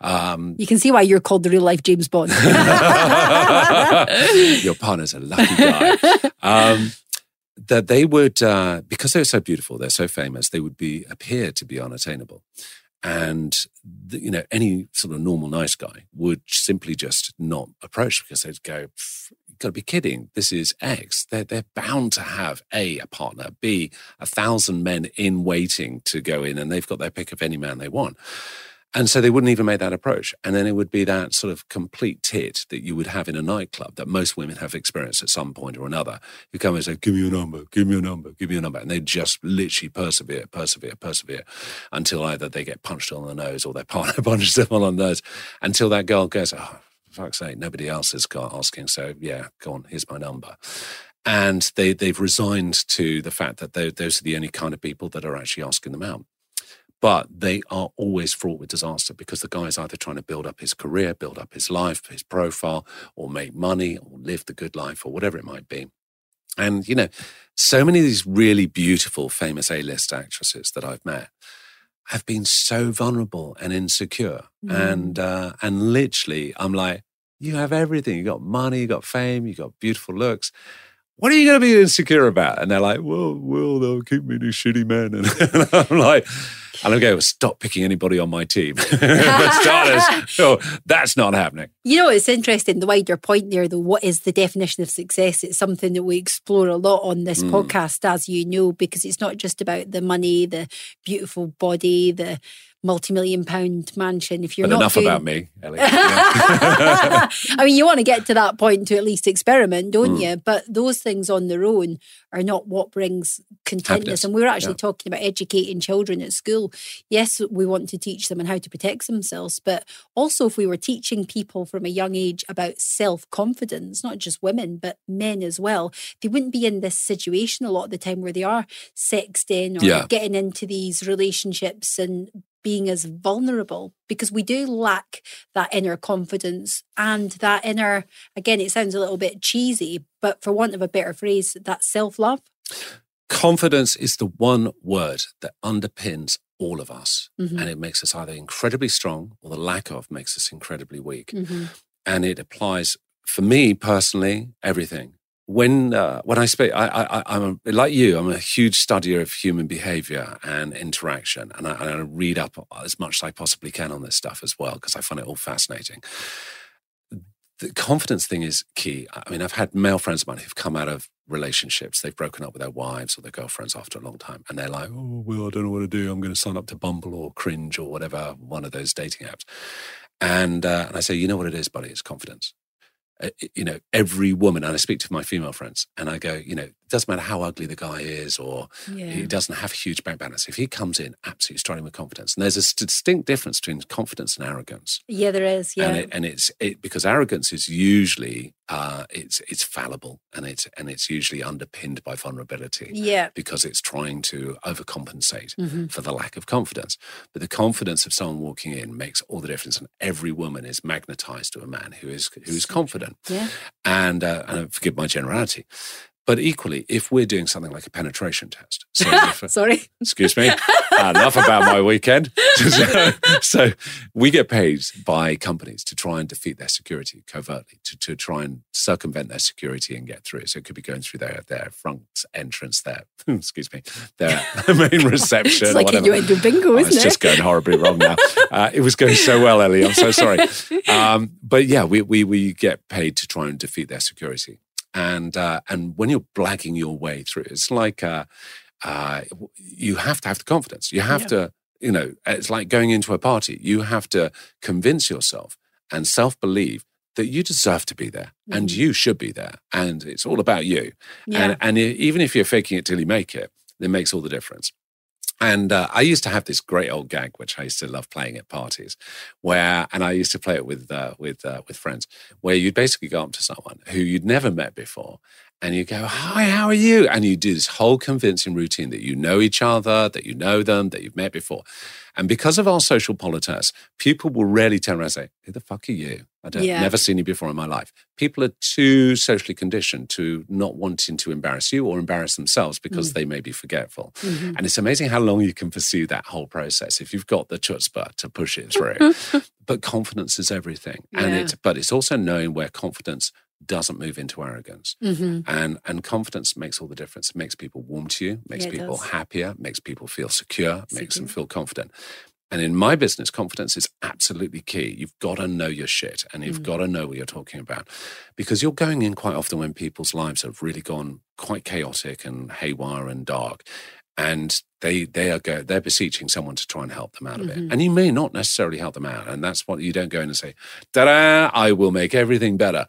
Speaker 5: Um,
Speaker 4: You can see why you're called the real life James Bond.
Speaker 5: your partner's a lucky guy. Um, that they would, uh, because they're so beautiful, they're so famous, they would be appear to be unattainable, and the, you know any sort of normal nice guy would simply just not approach because they'd go. "Pff, You've got to be kidding. This is X. They're, they're bound to have A, a partner, B, a thousand men in waiting to go in, and they've got their pick of any man they want. And so they wouldn't even make that approach. And then it would be that sort of complete tit that you would have in a nightclub that most women have experienced at some point or another. You come and say, Give me a number, give me a number, give me a number. And they just literally persevere, persevere, persevere until either they get punched on the nose or their partner punches them on the nose until that girl goes, Oh, fuck's sake, nobody else is asking. So yeah, go on, here's my number. And they, they've resigned to the fact that those are the only kind of people that are actually asking them out. But they are always fraught with disaster because the guy is either trying to build up his career, build up his life, his profile, or make money, or live the good life, or whatever it might be. And, you know, so many of these really beautiful, famous A list actresses that I've met have been so vulnerable and insecure. Mm. And, uh, and literally, I'm like, you have everything. You got money, you got fame, you got beautiful looks what are you going to be insecure about? And they're like, well, well, they'll keep me to shitty men. And, and I'm like, and I go, stop picking anybody on my team. starters, so that's not happening.
Speaker 4: You know, it's interesting, the wider point there, though, what is the definition of success? It's something that we explore a lot on this mm. podcast, as you know, because it's not just about the money, the beautiful body, the multi-million pound mansion if you're
Speaker 5: but
Speaker 4: not
Speaker 5: enough
Speaker 4: doing...
Speaker 5: about me Ellie.
Speaker 4: i mean you want to get to that point to at least experiment don't mm. you but those things on their own are not what brings contentness and we were actually yeah. talking about educating children at school yes we want to teach them and how to protect themselves but also if we were teaching people from a young age about self-confidence not just women but men as well they wouldn't be in this situation a lot of the time where they are sexting or yeah. getting into these relationships and being as vulnerable because we do lack that inner confidence and that inner, again, it sounds a little bit cheesy, but for want of a better phrase, that self love.
Speaker 5: Confidence is the one word that underpins all of us. Mm-hmm. And it makes us either incredibly strong or the lack of makes us incredibly weak. Mm-hmm. And it applies, for me personally, everything when uh, when I speak, I, am like you. I'm a huge studier of human behavior and interaction, and I, and I read up as much as I possibly can on this stuff as well because I find it all fascinating. The confidence thing is key. I mean, I've had male friends of mine who've come out of relationships. They've broken up with their wives or their girlfriends after a long time, and they're like, "Oh, well, I don't know what to do. I'm going to sign up to Bumble or Cringe or whatever one of those dating apps." And uh, and I say, "You know what it is, buddy? It's confidence." Uh, you know, every woman, and I speak to my female friends, and I go, you know, it doesn't matter how ugly the guy is or yeah. he doesn't have a huge bank balance. If he comes in absolutely starting with confidence, and there's a distinct difference between confidence and arrogance.
Speaker 4: Yeah, there is. Yeah,
Speaker 5: and, it, and it's it, because arrogance is usually uh, it's it's fallible and it's and it's usually underpinned by vulnerability.
Speaker 4: Yeah,
Speaker 5: because it's trying to overcompensate mm-hmm. for the lack of confidence. But the confidence of someone walking in makes all the difference, and every woman is magnetized to a man who is who is confident
Speaker 4: yeah.
Speaker 5: And, uh, and forgive my generality. But equally, if we're doing something like a penetration test,
Speaker 4: so if, uh, sorry,
Speaker 5: excuse me, enough about my weekend. so, so, we get paid by companies to try and defeat their security covertly, to, to try and circumvent their security and get through. It. So it could be going through their their front entrance, their excuse me, their main reception.
Speaker 4: it's like you went to bingo, oh, isn't
Speaker 5: it's it? just going horribly wrong now. Uh, it was going so well, Ellie. I'm so sorry. Um, but yeah, we, we we get paid to try and defeat their security and uh, and when you're blagging your way through, it's like uh, uh, you have to have the confidence. You have yeah. to, you know, it's like going into a party. You have to convince yourself and self believe that you deserve to be there mm-hmm. and you should be there, and it's all about you. Yeah. And and even if you're faking it till you make it, it makes all the difference. And uh, I used to have this great old gag, which I used to love playing at parties, where, and I used to play it with uh, with uh, with friends, where you'd basically go up to someone who you'd never met before, and you go, "Hi, how are you?" And you do this whole convincing routine that you know each other, that you know them, that you've met before, and because of our social politesse, people will rarely turn around and say, Who the fuck are you? I don't yeah. never seen you before in my life. People are too socially conditioned to not wanting to embarrass you or embarrass themselves because mm. they may be forgetful. Mm-hmm. And it's amazing how long you can pursue that whole process if you've got the chutzpah to push it through. but confidence is everything. Yeah. And it but it's also knowing where confidence doesn't move into arrogance. Mm-hmm. And and confidence makes all the difference. It makes people warm to you, makes yeah, people does. happier, makes people feel secure, secure, makes them feel confident. And in my business, confidence is absolutely key. You've got to know your shit and you've mm. got to know what you're talking about because you're going in quite often when people's lives have really gone quite chaotic and haywire and dark. And they they are go, they're beseeching someone to try and help them out of mm-hmm. it, and you may not necessarily help them out, and that's what you don't go in and say, "Da I will make everything better."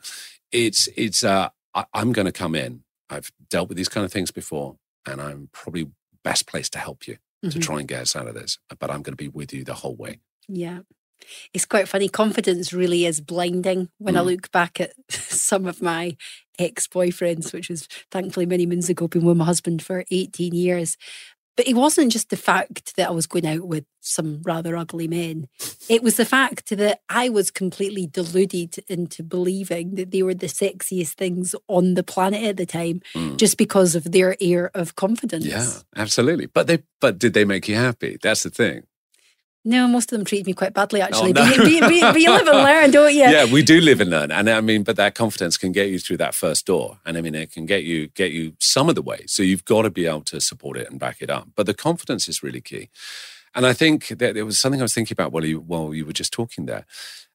Speaker 5: It's it's uh, I, I'm going to come in. I've dealt with these kind of things before, and I'm probably best placed to help you mm-hmm. to try and get us out of this. But I'm going to be with you the whole way.
Speaker 4: Yeah. It's quite funny. Confidence really is blinding when mm. I look back at some of my ex boyfriends, which was thankfully many moons ago, been with my husband for 18 years. But it wasn't just the fact that I was going out with some rather ugly men. It was the fact that I was completely deluded into believing that they were the sexiest things on the planet at the time, mm. just because of their air of confidence.
Speaker 5: Yeah, absolutely. But they, but did they make you happy? That's the thing.
Speaker 4: No, most of them treated me quite badly, actually. Oh, no. but, you, but, you, but, you, live and learn, don't you?
Speaker 5: Yeah, we do live and learn, and I mean, but that confidence can get you through that first door, and I mean, it can get you get you some of the way. So you've got to be able to support it and back it up. But the confidence is really key, and I think that there was something I was thinking about while you while you were just talking there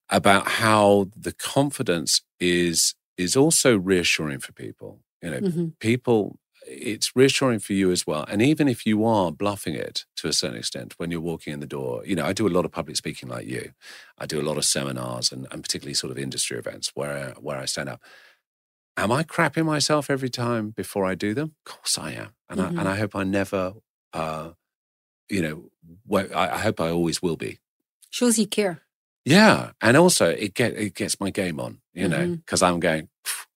Speaker 5: about how the confidence is is also reassuring for people. You know, mm-hmm. people it's reassuring for you as well. And even if you are bluffing it to a certain extent when you're walking in the door, you know, I do a lot of public speaking like you. I do a lot of seminars and, and particularly sort of industry events where where I stand up. Am I crapping myself every time before I do them? Of course I am. And mm-hmm. I and I hope I never uh, you know, I, I hope I always will be.
Speaker 4: Shows you care.
Speaker 5: Yeah, and also it get it gets my game on, you know, because mm-hmm. I'm going.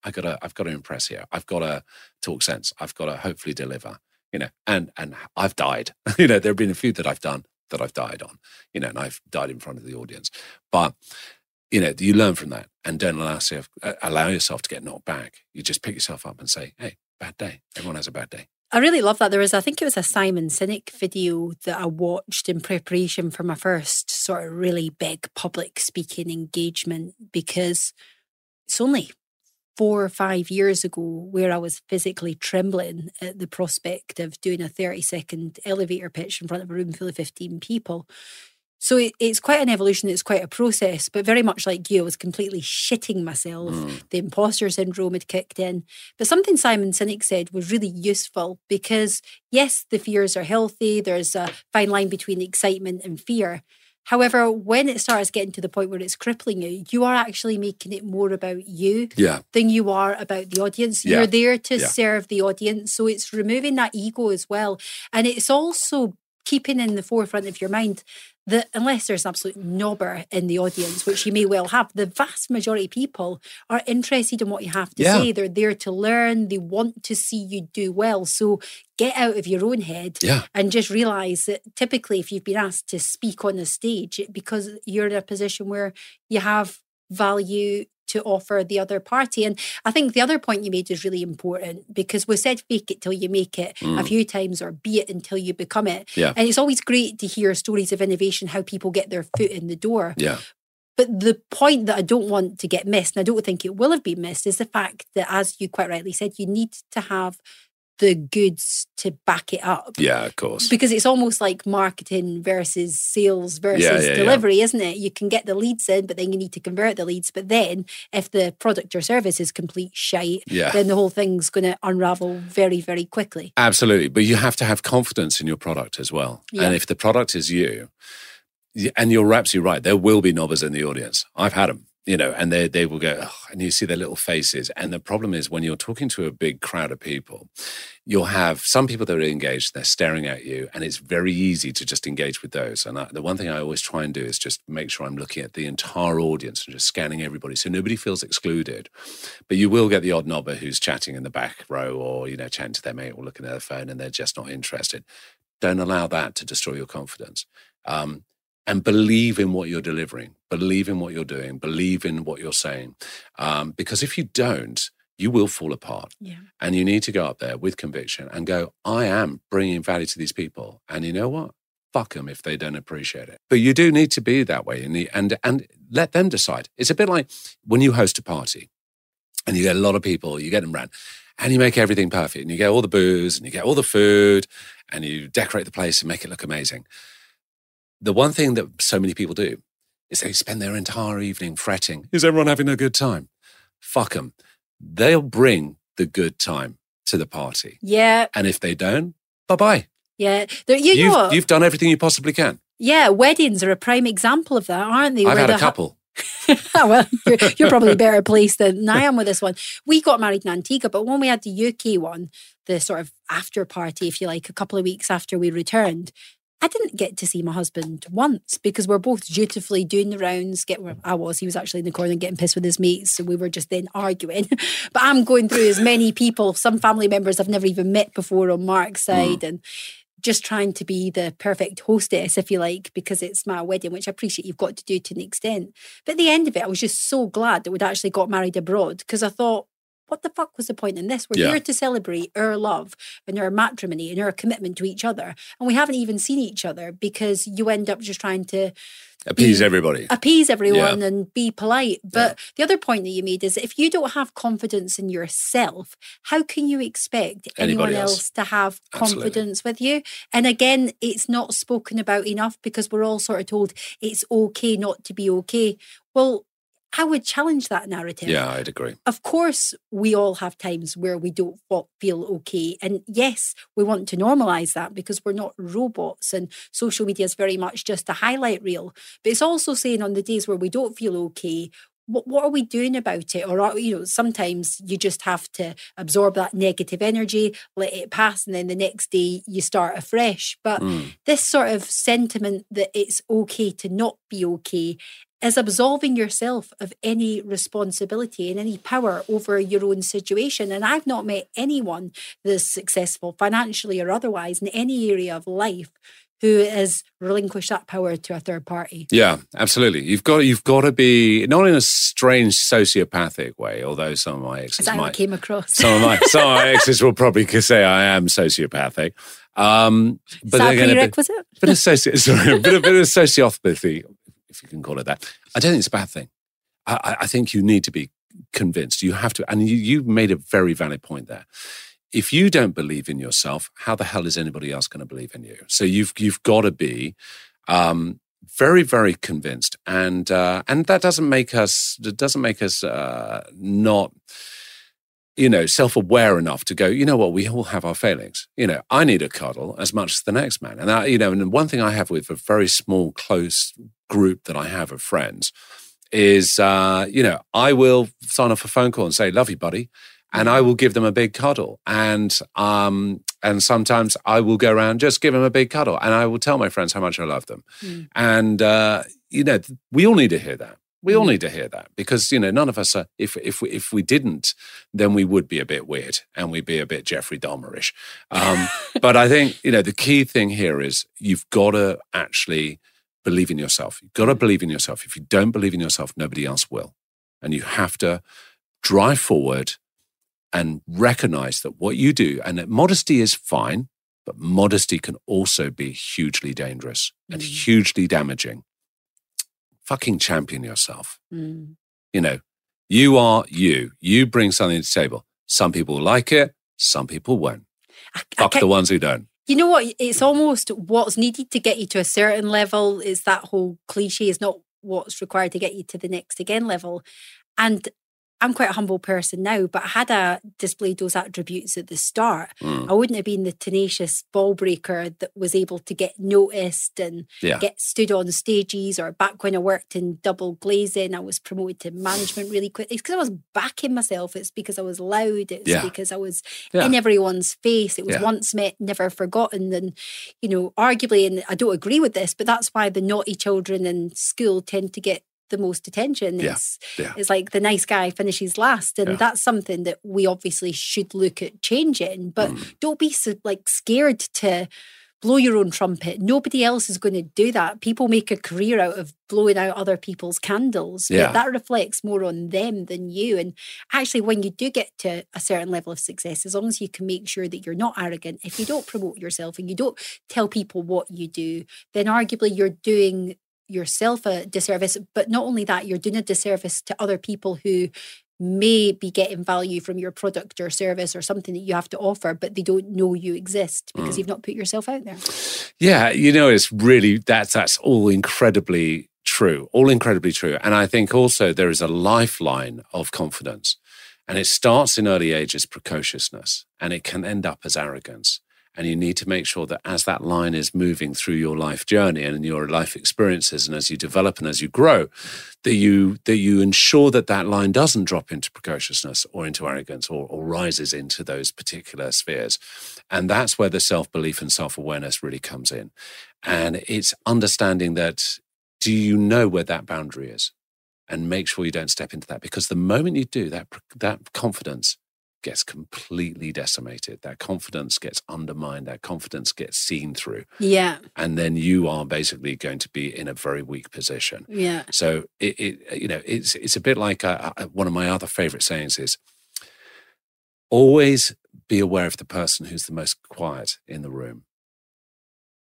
Speaker 5: I gotta, I've got to impress here. I've got to talk sense. I've got to hopefully deliver, you know. And and I've died, you know. There have been a few that I've done that I've died on, you know, and I've died in front of the audience. But you know, you learn from that, and don't allow yourself uh, allow yourself to get knocked back. You just pick yourself up and say, "Hey, bad day. Everyone has a bad day."
Speaker 4: I really love that. There was, I think it was a Simon Sinek video that I watched in preparation for my first sort of really big public speaking engagement because it's only four or five years ago where I was physically trembling at the prospect of doing a 30 second elevator pitch in front of a room full of 15 people. So it, it's quite an evolution, it's quite a process, but very much like you, I was completely shitting myself. Mm. The imposter syndrome had kicked in. But something Simon Sinek said was really useful because, yes, the fears are healthy, there's a fine line between excitement and fear. However, when it starts getting to the point where it's crippling you, you are actually making it more about you
Speaker 5: yeah.
Speaker 4: than you are about the audience. Yeah. You're there to yeah. serve the audience. So it's removing that ego as well. And it's also keeping in the forefront of your mind that unless there's an absolute knobber in the audience, which you may well have, the vast majority of people are interested in what you have to yeah. say. They're there to learn. They want to see you do well. So get out of your own head
Speaker 5: yeah.
Speaker 4: and just realize that typically if you've been asked to speak on a stage, because you're in a position where you have value to offer the other party. And I think the other point you made is really important because we said fake it till you make it mm. a few times or be it until you become it.
Speaker 5: Yeah.
Speaker 4: And it's always great to hear stories of innovation, how people get their foot in the door.
Speaker 5: Yeah.
Speaker 4: But the point that I don't want to get missed, and I don't think it will have been missed, is the fact that, as you quite rightly said, you need to have the goods to back it up.
Speaker 5: Yeah, of course.
Speaker 4: Because it's almost like marketing versus sales versus yeah, yeah, delivery, yeah. isn't it? You can get the leads in, but then you need to convert the leads. But then if the product or service is complete shite, then the whole thing's going to unravel very, very quickly.
Speaker 5: Absolutely. But you have to have confidence in your product as well. And if the product is you, and you're absolutely right, there will be knobbers in the audience. I've had them you know, and they they will go, oh, and you see their little faces. And the problem is when you're talking to a big crowd of people, you'll have some people that are engaged, they're staring at you, and it's very easy to just engage with those. And I, the one thing I always try and do is just make sure I'm looking at the entire audience and just scanning everybody, so nobody feels excluded. But you will get the odd knobber who's chatting in the back row, or you know, chatting to their mate, or looking at their phone, and they're just not interested. Don't allow that to destroy your confidence. Um, and believe in what you're delivering, believe in what you're doing, believe in what you're saying. Um, because if you don't, you will fall apart.
Speaker 4: Yeah.
Speaker 5: And you need to go up there with conviction and go, I am bringing value to these people. And you know what? Fuck them if they don't appreciate it. But you do need to be that way and, and, and let them decide. It's a bit like when you host a party and you get a lot of people, you get them around and you make everything perfect and you get all the booze and you get all the food and you decorate the place and make it look amazing the one thing that so many people do is they spend their entire evening fretting. Is everyone having a good time? Fuck them. They'll bring the good time to the party.
Speaker 4: Yeah.
Speaker 5: And if they don't, bye bye.
Speaker 4: Yeah. There, you
Speaker 5: you've,
Speaker 4: know
Speaker 5: you've done everything you possibly can.
Speaker 4: Yeah. Weddings are a prime example of that, aren't they?
Speaker 5: I've had a couple.
Speaker 4: Oh, well, you're, you're, probably better placed than I am with this one. We got married in Antigua, but when we had the UK one, the sort of after party, if you like, a couple of weeks after we returned, I didn't get to see my husband once because we're both dutifully doing the rounds. Get where I was, he was actually in the corner getting pissed with his mates, so we were just then arguing. but I'm going through as many people, some family members I've never even met before on Mark's side, mm. and just trying to be the perfect hostess, if you like, because it's my wedding, which I appreciate you've got to do to an extent. But at the end of it, I was just so glad that we'd actually got married abroad because I thought, what the fuck was the point in this? We're yeah. here to celebrate our love and our matrimony and our commitment to each other. And we haven't even seen each other because you end up just trying to
Speaker 5: appease be, everybody,
Speaker 4: appease everyone yeah. and be polite. But yeah. the other point that you made is if you don't have confidence in yourself, how can you expect anyone else. else. to have confidence Absolutely. with you? And again, it's not spoken about enough because we're all sort of told it's okay not to be okay. Well, I would challenge that narrative.
Speaker 5: Yeah, I'd agree.
Speaker 4: Of course, we all have times where we don't feel okay. And yes, we want to normalize that because we're not robots and social media is very much just a highlight reel. But it's also saying on the days where we don't feel okay, what, what are we doing about it? Or, are, you know, sometimes you just have to absorb that negative energy, let it pass, and then the next day you start afresh. But mm. this sort of sentiment that it's okay to not be okay is absolving yourself of any responsibility and any power over your own situation. And I've not met anyone that's successful financially or otherwise in any area of life who has relinquished that power to a third party.
Speaker 5: Yeah, absolutely. You've got you've got to be not in a strange sociopathic way, although some of my exes
Speaker 4: might came across.
Speaker 5: Some of my some of my exes will probably say I am sociopathic.
Speaker 4: Um, but Is that a prerequisite?
Speaker 5: Bit, bit of soci- sorry, a bit, a bit of sociopathy if you can call it that. I don't think it's a bad thing. I, I think you need to be convinced. You have to, and you, you made a very valid point there. If you don't believe in yourself, how the hell is anybody else going to believe in you? So you've you've got to be um, very very convinced, and uh, and that doesn't make us that doesn't make us uh, not you know, self aware enough to go, you know what, we all have our failings. You know, I need a cuddle as much as the next man. And, I, you know, and one thing I have with a very small, close group that I have of friends is, uh, you know, I will sign off a phone call and say, love you, buddy. And I will give them a big cuddle. And, um, and sometimes I will go around just give them a big cuddle and I will tell my friends how much I love them. Mm. And, uh, you know, we all need to hear that. We all mm. need to hear that because you know none of us are. If if we, if we didn't, then we would be a bit weird and we'd be a bit Jeffrey Dahmerish. Um, but I think you know the key thing here is you've got to actually believe in yourself. You've got to believe in yourself. If you don't believe in yourself, nobody else will, and you have to drive forward and recognize that what you do and that modesty is fine, but modesty can also be hugely dangerous and mm. hugely damaging fucking champion yourself. Mm. You know, you are you. You bring something to the table. Some people like it, some people won't. I, Fuck I the ones who don't.
Speaker 4: You know what? It's almost what's needed to get you to a certain level is that whole cliche is not what's required to get you to the next again level. And I'm quite a humble person now, but had I displayed those attributes at the start, mm. I wouldn't have been the tenacious ball breaker that was able to get noticed and yeah. get stood on stages. Or back when I worked in double glazing, I was promoted to management really quickly. It's because I was backing myself. It's because I was loud. It's yeah. because I was yeah. in everyone's face. It was once met, never forgotten. And, you know, arguably, and I don't agree with this, but that's why the naughty children in school tend to get the most attention. Yeah. It's, yeah. it's like the nice guy finishes last. And yeah. that's something that we obviously should look at changing. But mm. don't be so, like scared to blow your own trumpet. Nobody else is going to do that. People make a career out of blowing out other people's candles. Yeah. But that reflects more on them than you. And actually, when you do get to a certain level of success, as long as you can make sure that you're not arrogant, if you don't promote yourself and you don't tell people what you do, then arguably you're doing yourself a disservice. But not only that, you're doing a disservice to other people who may be getting value from your product or service or something that you have to offer, but they don't know you exist because mm. you've not put yourself out there.
Speaker 5: Yeah, you know, it's really that's that's all incredibly true, all incredibly true. And I think also there is a lifeline of confidence. And it starts in early ages precociousness and it can end up as arrogance. And you need to make sure that as that line is moving through your life journey and your life experiences, and as you develop and as you grow, that you that you ensure that that line doesn't drop into precociousness or into arrogance or, or rises into those particular spheres. And that's where the self belief and self awareness really comes in. And it's understanding that do you know where that boundary is? And make sure you don't step into that because the moment you do that, that confidence gets completely decimated. That confidence gets undermined. That confidence gets seen through.
Speaker 4: Yeah.
Speaker 5: And then you are basically going to be in a very weak position.
Speaker 4: Yeah.
Speaker 5: So it, it you know, it's it's a bit like uh, uh, one of my other favorite sayings is always be aware of the person who's the most quiet in the room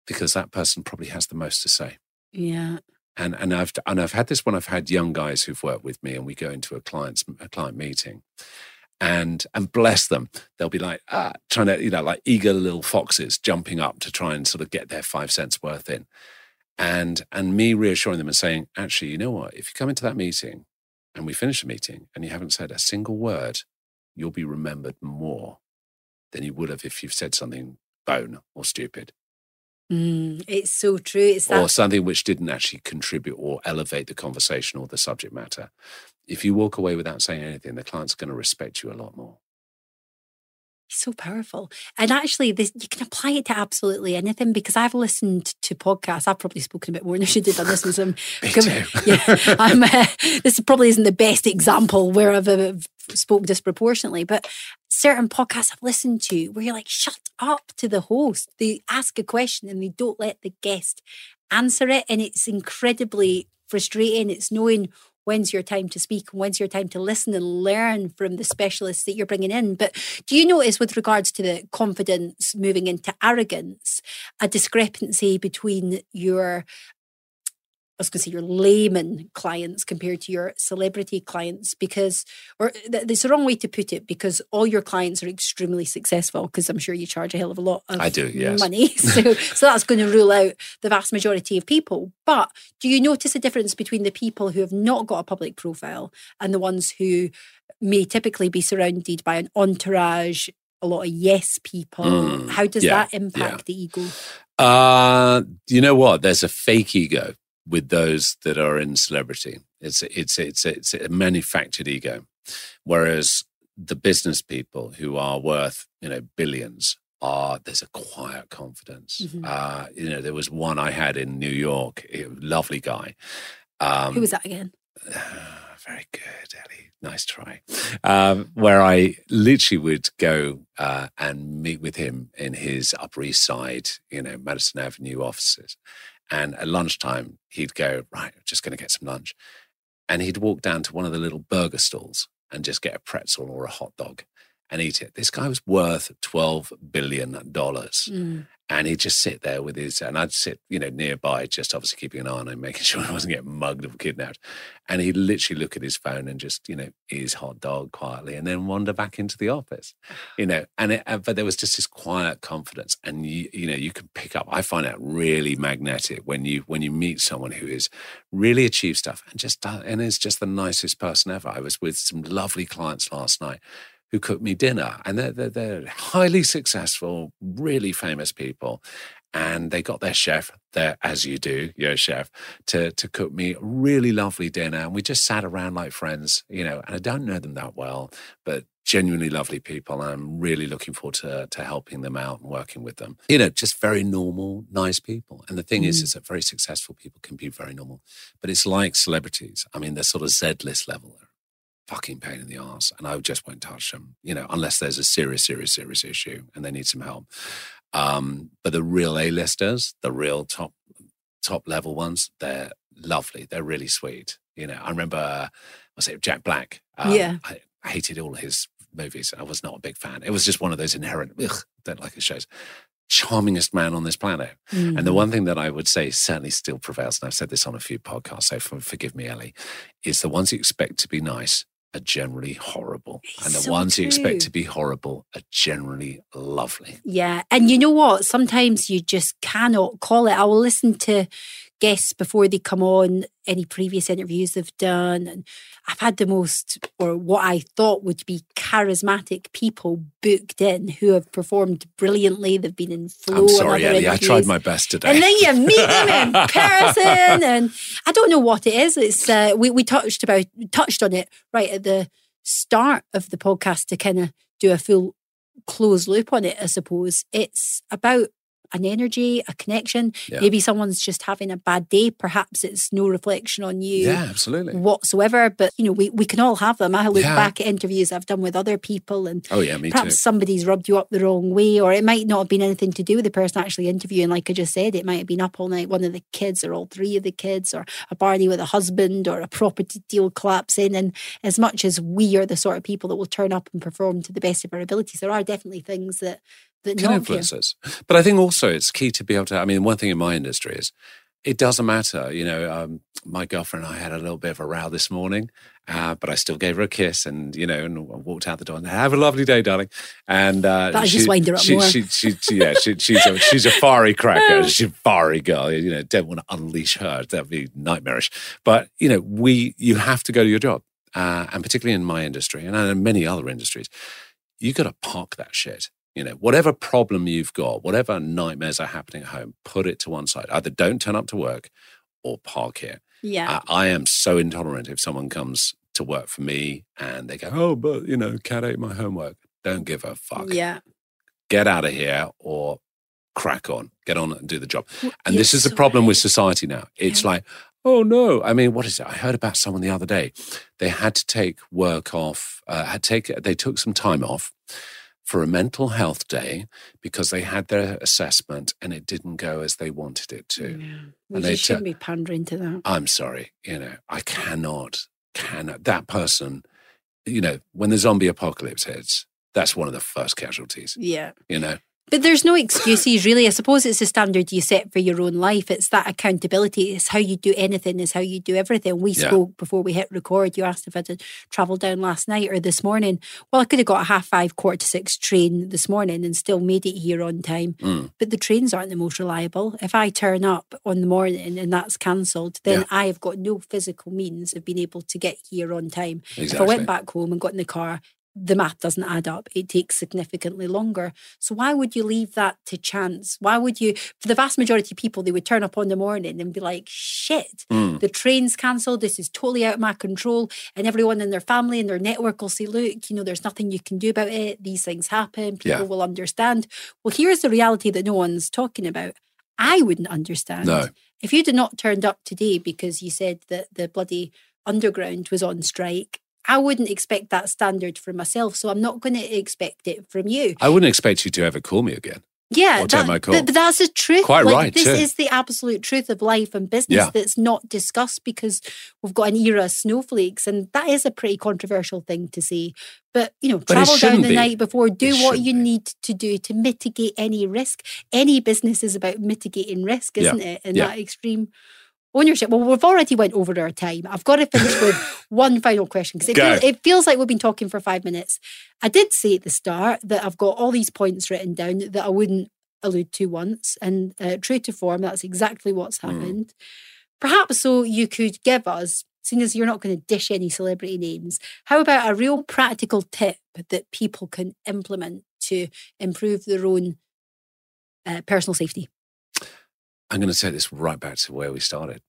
Speaker 5: because that person probably has the most to say.
Speaker 4: Yeah.
Speaker 5: And and I've and I've had this when I've had young guys who've worked with me and we go into a client's a client meeting and and bless them they'll be like ah, trying to you know like eager little foxes jumping up to try and sort of get their five cents worth in and and me reassuring them and saying actually you know what if you come into that meeting and we finish the meeting and you haven't said a single word you'll be remembered more than you would have if you've said something bone or stupid
Speaker 4: Mm, it's so true. It's that.
Speaker 5: or something which didn't actually contribute or elevate the conversation or the subject matter. If you walk away without saying anything, the client's going to respect you a lot more.
Speaker 4: so powerful. And actually, this you can apply it to absolutely anything because I've listened to podcasts. I've probably spoken a bit more than I should have done this some. Yeah, I'm, uh, this probably isn't the best example where I've uh, spoke disproportionately, but certain podcasts I've listened to where you're like, shut up to the host. They ask a question and they don't let the guest answer it, and it's incredibly frustrating. It's knowing when's your time to speak when's your time to listen and learn from the specialists that you're bringing in. But do you notice, with regards to the confidence moving into arrogance, a discrepancy between your I was going to say your layman clients compared to your celebrity clients because, or th- there's a wrong way to put it because all your clients are extremely successful because I'm sure you charge a hell of a lot of
Speaker 5: I do, yes.
Speaker 4: money. So, so that's going to rule out the vast majority of people. But do you notice a difference between the people who have not got a public profile and the ones who may typically be surrounded by an entourage, a lot of yes people?
Speaker 5: Mm,
Speaker 4: How does
Speaker 5: yeah,
Speaker 4: that impact the ego?
Speaker 5: Uh, you know what? There's a fake ego with those that are in celebrity. It's it's it's it's a manufactured ego, whereas the business people who are worth you know billions are there's a quiet confidence.
Speaker 4: Mhm.
Speaker 5: Uh, you know, there was one I had in New York, a lovely guy. Um,
Speaker 4: Who was that again?
Speaker 5: very good, Ellie. Nice try. Um, where I literally would go uh, and meet with him in his Upper East Side, you know, Madison Avenue offices. And at lunchtime, he'd go, Right, I'm just going to get some lunch. And he'd walk down to one of the little burger stalls and just get a pretzel or a hot dog and eat it. This guy was worth $12 billion.
Speaker 4: Mm.
Speaker 5: And he'd just sit there with his, and I'd sit, you know, nearby, just obviously keeping an eye on him, making sure he wasn't getting mugged or kidnapped. And he'd literally look at his phone and just, you know, eat his hot dog quietly and then wander back into the office, you know. And it, uh, but there was just this quiet confidence, and you, you know, you can pick up. I find that really magnetic when you when you meet someone who is really achieved stuff and just does- and is just the nicest person ever. I was with some lovely clients last night who cooked me dinner. And they're, they're, they're highly successful, really famous people. And they got their chef there, as you do, your chef, to, to cook me a really lovely dinner. And we just sat around like friends, you know, and I don't know them that well, but genuinely lovely people. And I'm really looking forward to, to helping them out and working with them. You know, just very normal, nice people. And the thing is, mm. is that very successful people can be very normal, but it's like celebrities. I mean, they're sort of Z list level fucking pain in the ass, and I just won't touch them, you know, unless there's a serious, serious, serious issue and they need some help. Um, but the real A-listers, the real top top level ones, they're lovely. They're really sweet. You know, I remember, uh, I say Jack Black. Um,
Speaker 4: Yeah.
Speaker 5: I, hated all his movies. I was not a big fan. It was just one of those inherent, ugh, don't like his shows. Charmingest man on this planet. And
Speaker 4: Mm-hmm.
Speaker 5: the one thing that I would say certainly still prevails, and I've said this on a few podcasts, so forgive me, Ellie, is the ones you expect to be nice are generally horrible. and the
Speaker 4: so
Speaker 5: ones you expect to be horrible are generally lovely.
Speaker 4: Yeah. And you know what? Sometimes you just cannot call it. I will listen to guests before they come on, any previous interviews they've done. And I've had the most, or what I thought would be charismatic people booked in who have performed brilliantly. They've been in flow.
Speaker 5: I'm sorry, Ellie. I tried my best today.
Speaker 4: And then you meet them in person, and I don't know what it is. It's uh, we we touched about touched on it right at the start of the podcast to kind of do a full closed loop on it. I suppose it's about an energy, a connection.
Speaker 5: Yeah.
Speaker 4: Maybe someone's just having a bad day. Perhaps it's no reflection on you
Speaker 5: yeah, absolutely.
Speaker 4: whatsoever. But you know, we, we can all have them. I look
Speaker 5: Yeah.
Speaker 4: back at interviews I've done with other people and
Speaker 5: Oh yeah, me
Speaker 4: perhaps
Speaker 5: too.
Speaker 4: somebody's rubbed you up the wrong way, or it might not have been anything to do with the person actually interviewing. Like I just said, it might have been up all night, one of the kids, or all three of the kids, or a party with a husband, or a property deal collapsing. And as much as we are the sort of people that will turn up and perform to the best of our abilities, there are definitely things that that
Speaker 5: can influence us. But I think also it's key to be able to. I mean, one thing in my industry is it doesn't matter. You know, um, my girlfriend and I had a little bit of a row this morning, uh, but I still gave her a kiss and you know, and walked out the door and have a lovely day, darling. And uh,
Speaker 4: That'll just wind her up
Speaker 5: she,
Speaker 4: more.
Speaker 5: She, she, she- yeah, she, she's a, she's a fiery cracker. She's a fiery girl. You know, don't want to unleash her. That'd be nightmarish. But you know, we you have to go to your job, uh, and particularly in my industry and in many other industries, you got to park that shit. You know, whatever problem you've got, whatever nightmares are happening at home, put it to one side. Either don't turn up to work or park here.
Speaker 4: Yeah.
Speaker 5: I, I am so intolerant if someone comes to work for me and they go, oh, but, you know, cat ate my homework. Don't give a fuck.
Speaker 4: yeah.
Speaker 5: Get out of here or crack on, get on and do the job. And this is the problem with society now. It's
Speaker 4: Yeah.
Speaker 5: like, oh no. I mean, what is it? I heard about someone the other day. They had to take work off, uh, had take, they took some time off for a mental health day because they had their assessment and it didn't go as they wanted it to.
Speaker 4: Yeah. We
Speaker 5: And they
Speaker 4: shouldn't
Speaker 5: t-
Speaker 4: be pandering to that.
Speaker 5: I'm sorry, you know, I cannot, cannot, that person, you know, when the zombie apocalypse hits, that's one of the first casualties,
Speaker 4: Yeah.
Speaker 5: you know?
Speaker 4: But there's no excuses, really. I suppose it's the standard you set for your own life. It's that accountability. It's how you do anything, is how you do everything. We
Speaker 5: Yeah.
Speaker 4: spoke before we hit record. You asked if I had travelled down last night or this morning. Well, I could have got a half five, quarter to six train this morning and still made it here on time.
Speaker 5: Mm.
Speaker 4: But the trains aren't the most reliable. If I turn up on the morning and that's cancelled, then
Speaker 5: Yeah.
Speaker 4: I have got no physical means of being able to get here on time. If I went back home and got in the car, the math doesn't add up. It takes significantly longer. So why would you leave that to chance? Why would you, for the vast majority of people, they would turn up on the morning and be like, shit,
Speaker 5: Mm.
Speaker 4: the train's cancelled. This is totally out of my control. And everyone in their family and their network will say, look, you know, there's nothing you can do about it. These things happen. People
Speaker 5: Yeah.
Speaker 4: will understand. Well, here's the reality that no one's talking about. I wouldn't understand.
Speaker 5: No.
Speaker 4: If you'd have not turned up today because you said that the bloody underground was on strike, I wouldn't expect that standard for myself. So I'm not going to expect it from you.
Speaker 5: I wouldn't expect you to ever call me again.
Speaker 4: Yeah,
Speaker 5: Or
Speaker 4: that-
Speaker 5: my call.
Speaker 4: But, but that's the truth.
Speaker 5: Quite
Speaker 4: Like,
Speaker 5: right,
Speaker 4: This
Speaker 5: too.
Speaker 4: is the absolute truth of life and business
Speaker 5: Yeah.
Speaker 4: that's not discussed because we've got an era of snowflakes, and that is a pretty controversial thing to say. But you know,
Speaker 5: But
Speaker 4: travel down the
Speaker 5: be.
Speaker 4: night before, do
Speaker 5: It
Speaker 4: what you
Speaker 5: be.
Speaker 4: need to do to mitigate any risk. Any business is about mitigating risk, isn't it? And
Speaker 5: Yeah.
Speaker 4: that extreme ownership. Well, we've already went over our time. I've got to finish with one final question because it, feel, it feels like we've been talking for five minutes. I did say at the start that I've got all these points written down that I wouldn't allude to once, and uh, true to form, that's exactly what's
Speaker 5: Hmm.
Speaker 4: happened. Perhaps so you could give us, seeing as you're not going to dish any celebrity names, how about a real practical tip that people can implement to improve their own uh, personal safety?
Speaker 5: I'm going to take this right back to where we started.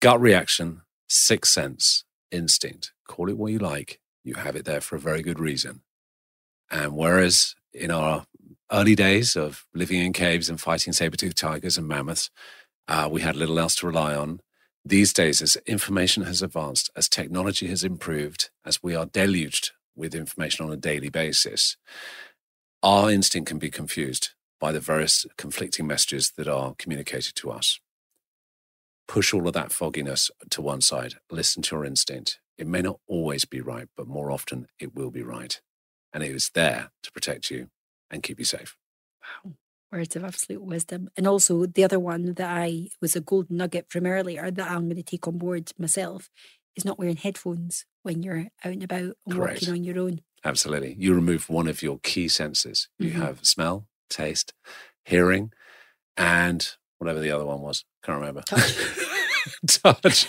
Speaker 5: Gut reaction, sixth sense, instinct. Call it what you like. You have it there for a very good reason. And whereas in our early days of living in caves and fighting saber-toothed tigers and mammoths, uh, we had little else to rely on. These days, as information has advanced, as technology has improved, as we are deluged with information on a daily basis, our instinct can be confused by the various conflicting messages that are communicated to us. Push all of that fogginess to one side. Listen to your instinct. It may not always be right, but more often it will be right. And it is there to protect you and keep you safe. Wow.
Speaker 4: Words of absolute wisdom. And also the other one that I was a golden nugget from earlier that I'm going to take on board myself is not wearing headphones when you're out and about and
Speaker 5: Correct.
Speaker 4: walking on your own.
Speaker 5: Absolutely. You remove one of your key senses. You
Speaker 4: Mhm.
Speaker 5: have smell, taste, hearing, and whatever the other one was. Can't remember.
Speaker 7: Touch.
Speaker 5: Touch.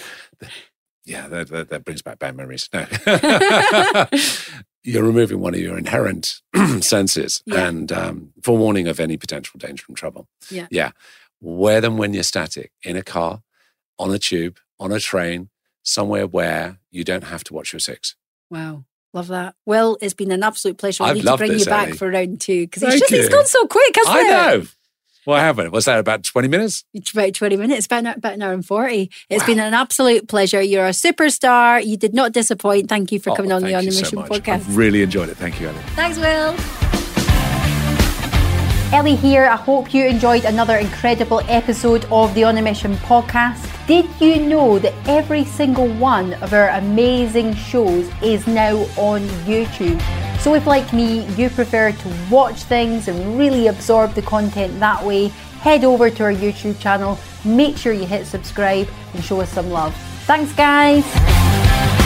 Speaker 5: Yeah, that, that, that brings back bad memories. No. You're removing one of your inherent senses
Speaker 7: Yeah.
Speaker 5: and um, forewarning of any potential danger and trouble.
Speaker 7: Yeah.
Speaker 5: Yeah. Wear them when you're static in a car, on a tube, on a train, somewhere where you don't have to watch your six.
Speaker 7: Wow. Love that. Well, it's been an absolute pleasure. I
Speaker 5: I've
Speaker 7: need to bring
Speaker 5: this,
Speaker 7: you back
Speaker 5: Ellie.
Speaker 7: for round two because it's
Speaker 5: Thank
Speaker 7: just it's
Speaker 5: you.
Speaker 7: gone so quick, hasn't
Speaker 5: I
Speaker 7: it?
Speaker 5: know. What happened? Was that about 20 minutes?
Speaker 7: It's about 20 minutes, about, an- about an hour and 40. It's
Speaker 5: Wow.
Speaker 7: been an absolute pleasure. You're a superstar. You did not disappoint. Thank you for
Speaker 5: Oh,
Speaker 7: coming on the
Speaker 5: thank
Speaker 7: On the Mission
Speaker 5: much.
Speaker 7: podcast.
Speaker 5: I've really enjoyed it. Thank you, Ellie.
Speaker 7: Thanks, Will.
Speaker 4: Ellie here. I hope you enjoyed another incredible episode of the On a Mission podcast. Did you know that every single one of our amazing shows is now on YouTube? So, if like me, you prefer to watch things and really absorb the content that way, head over to our YouTube channel, make sure you hit subscribe and show us some love. Thanks, guys.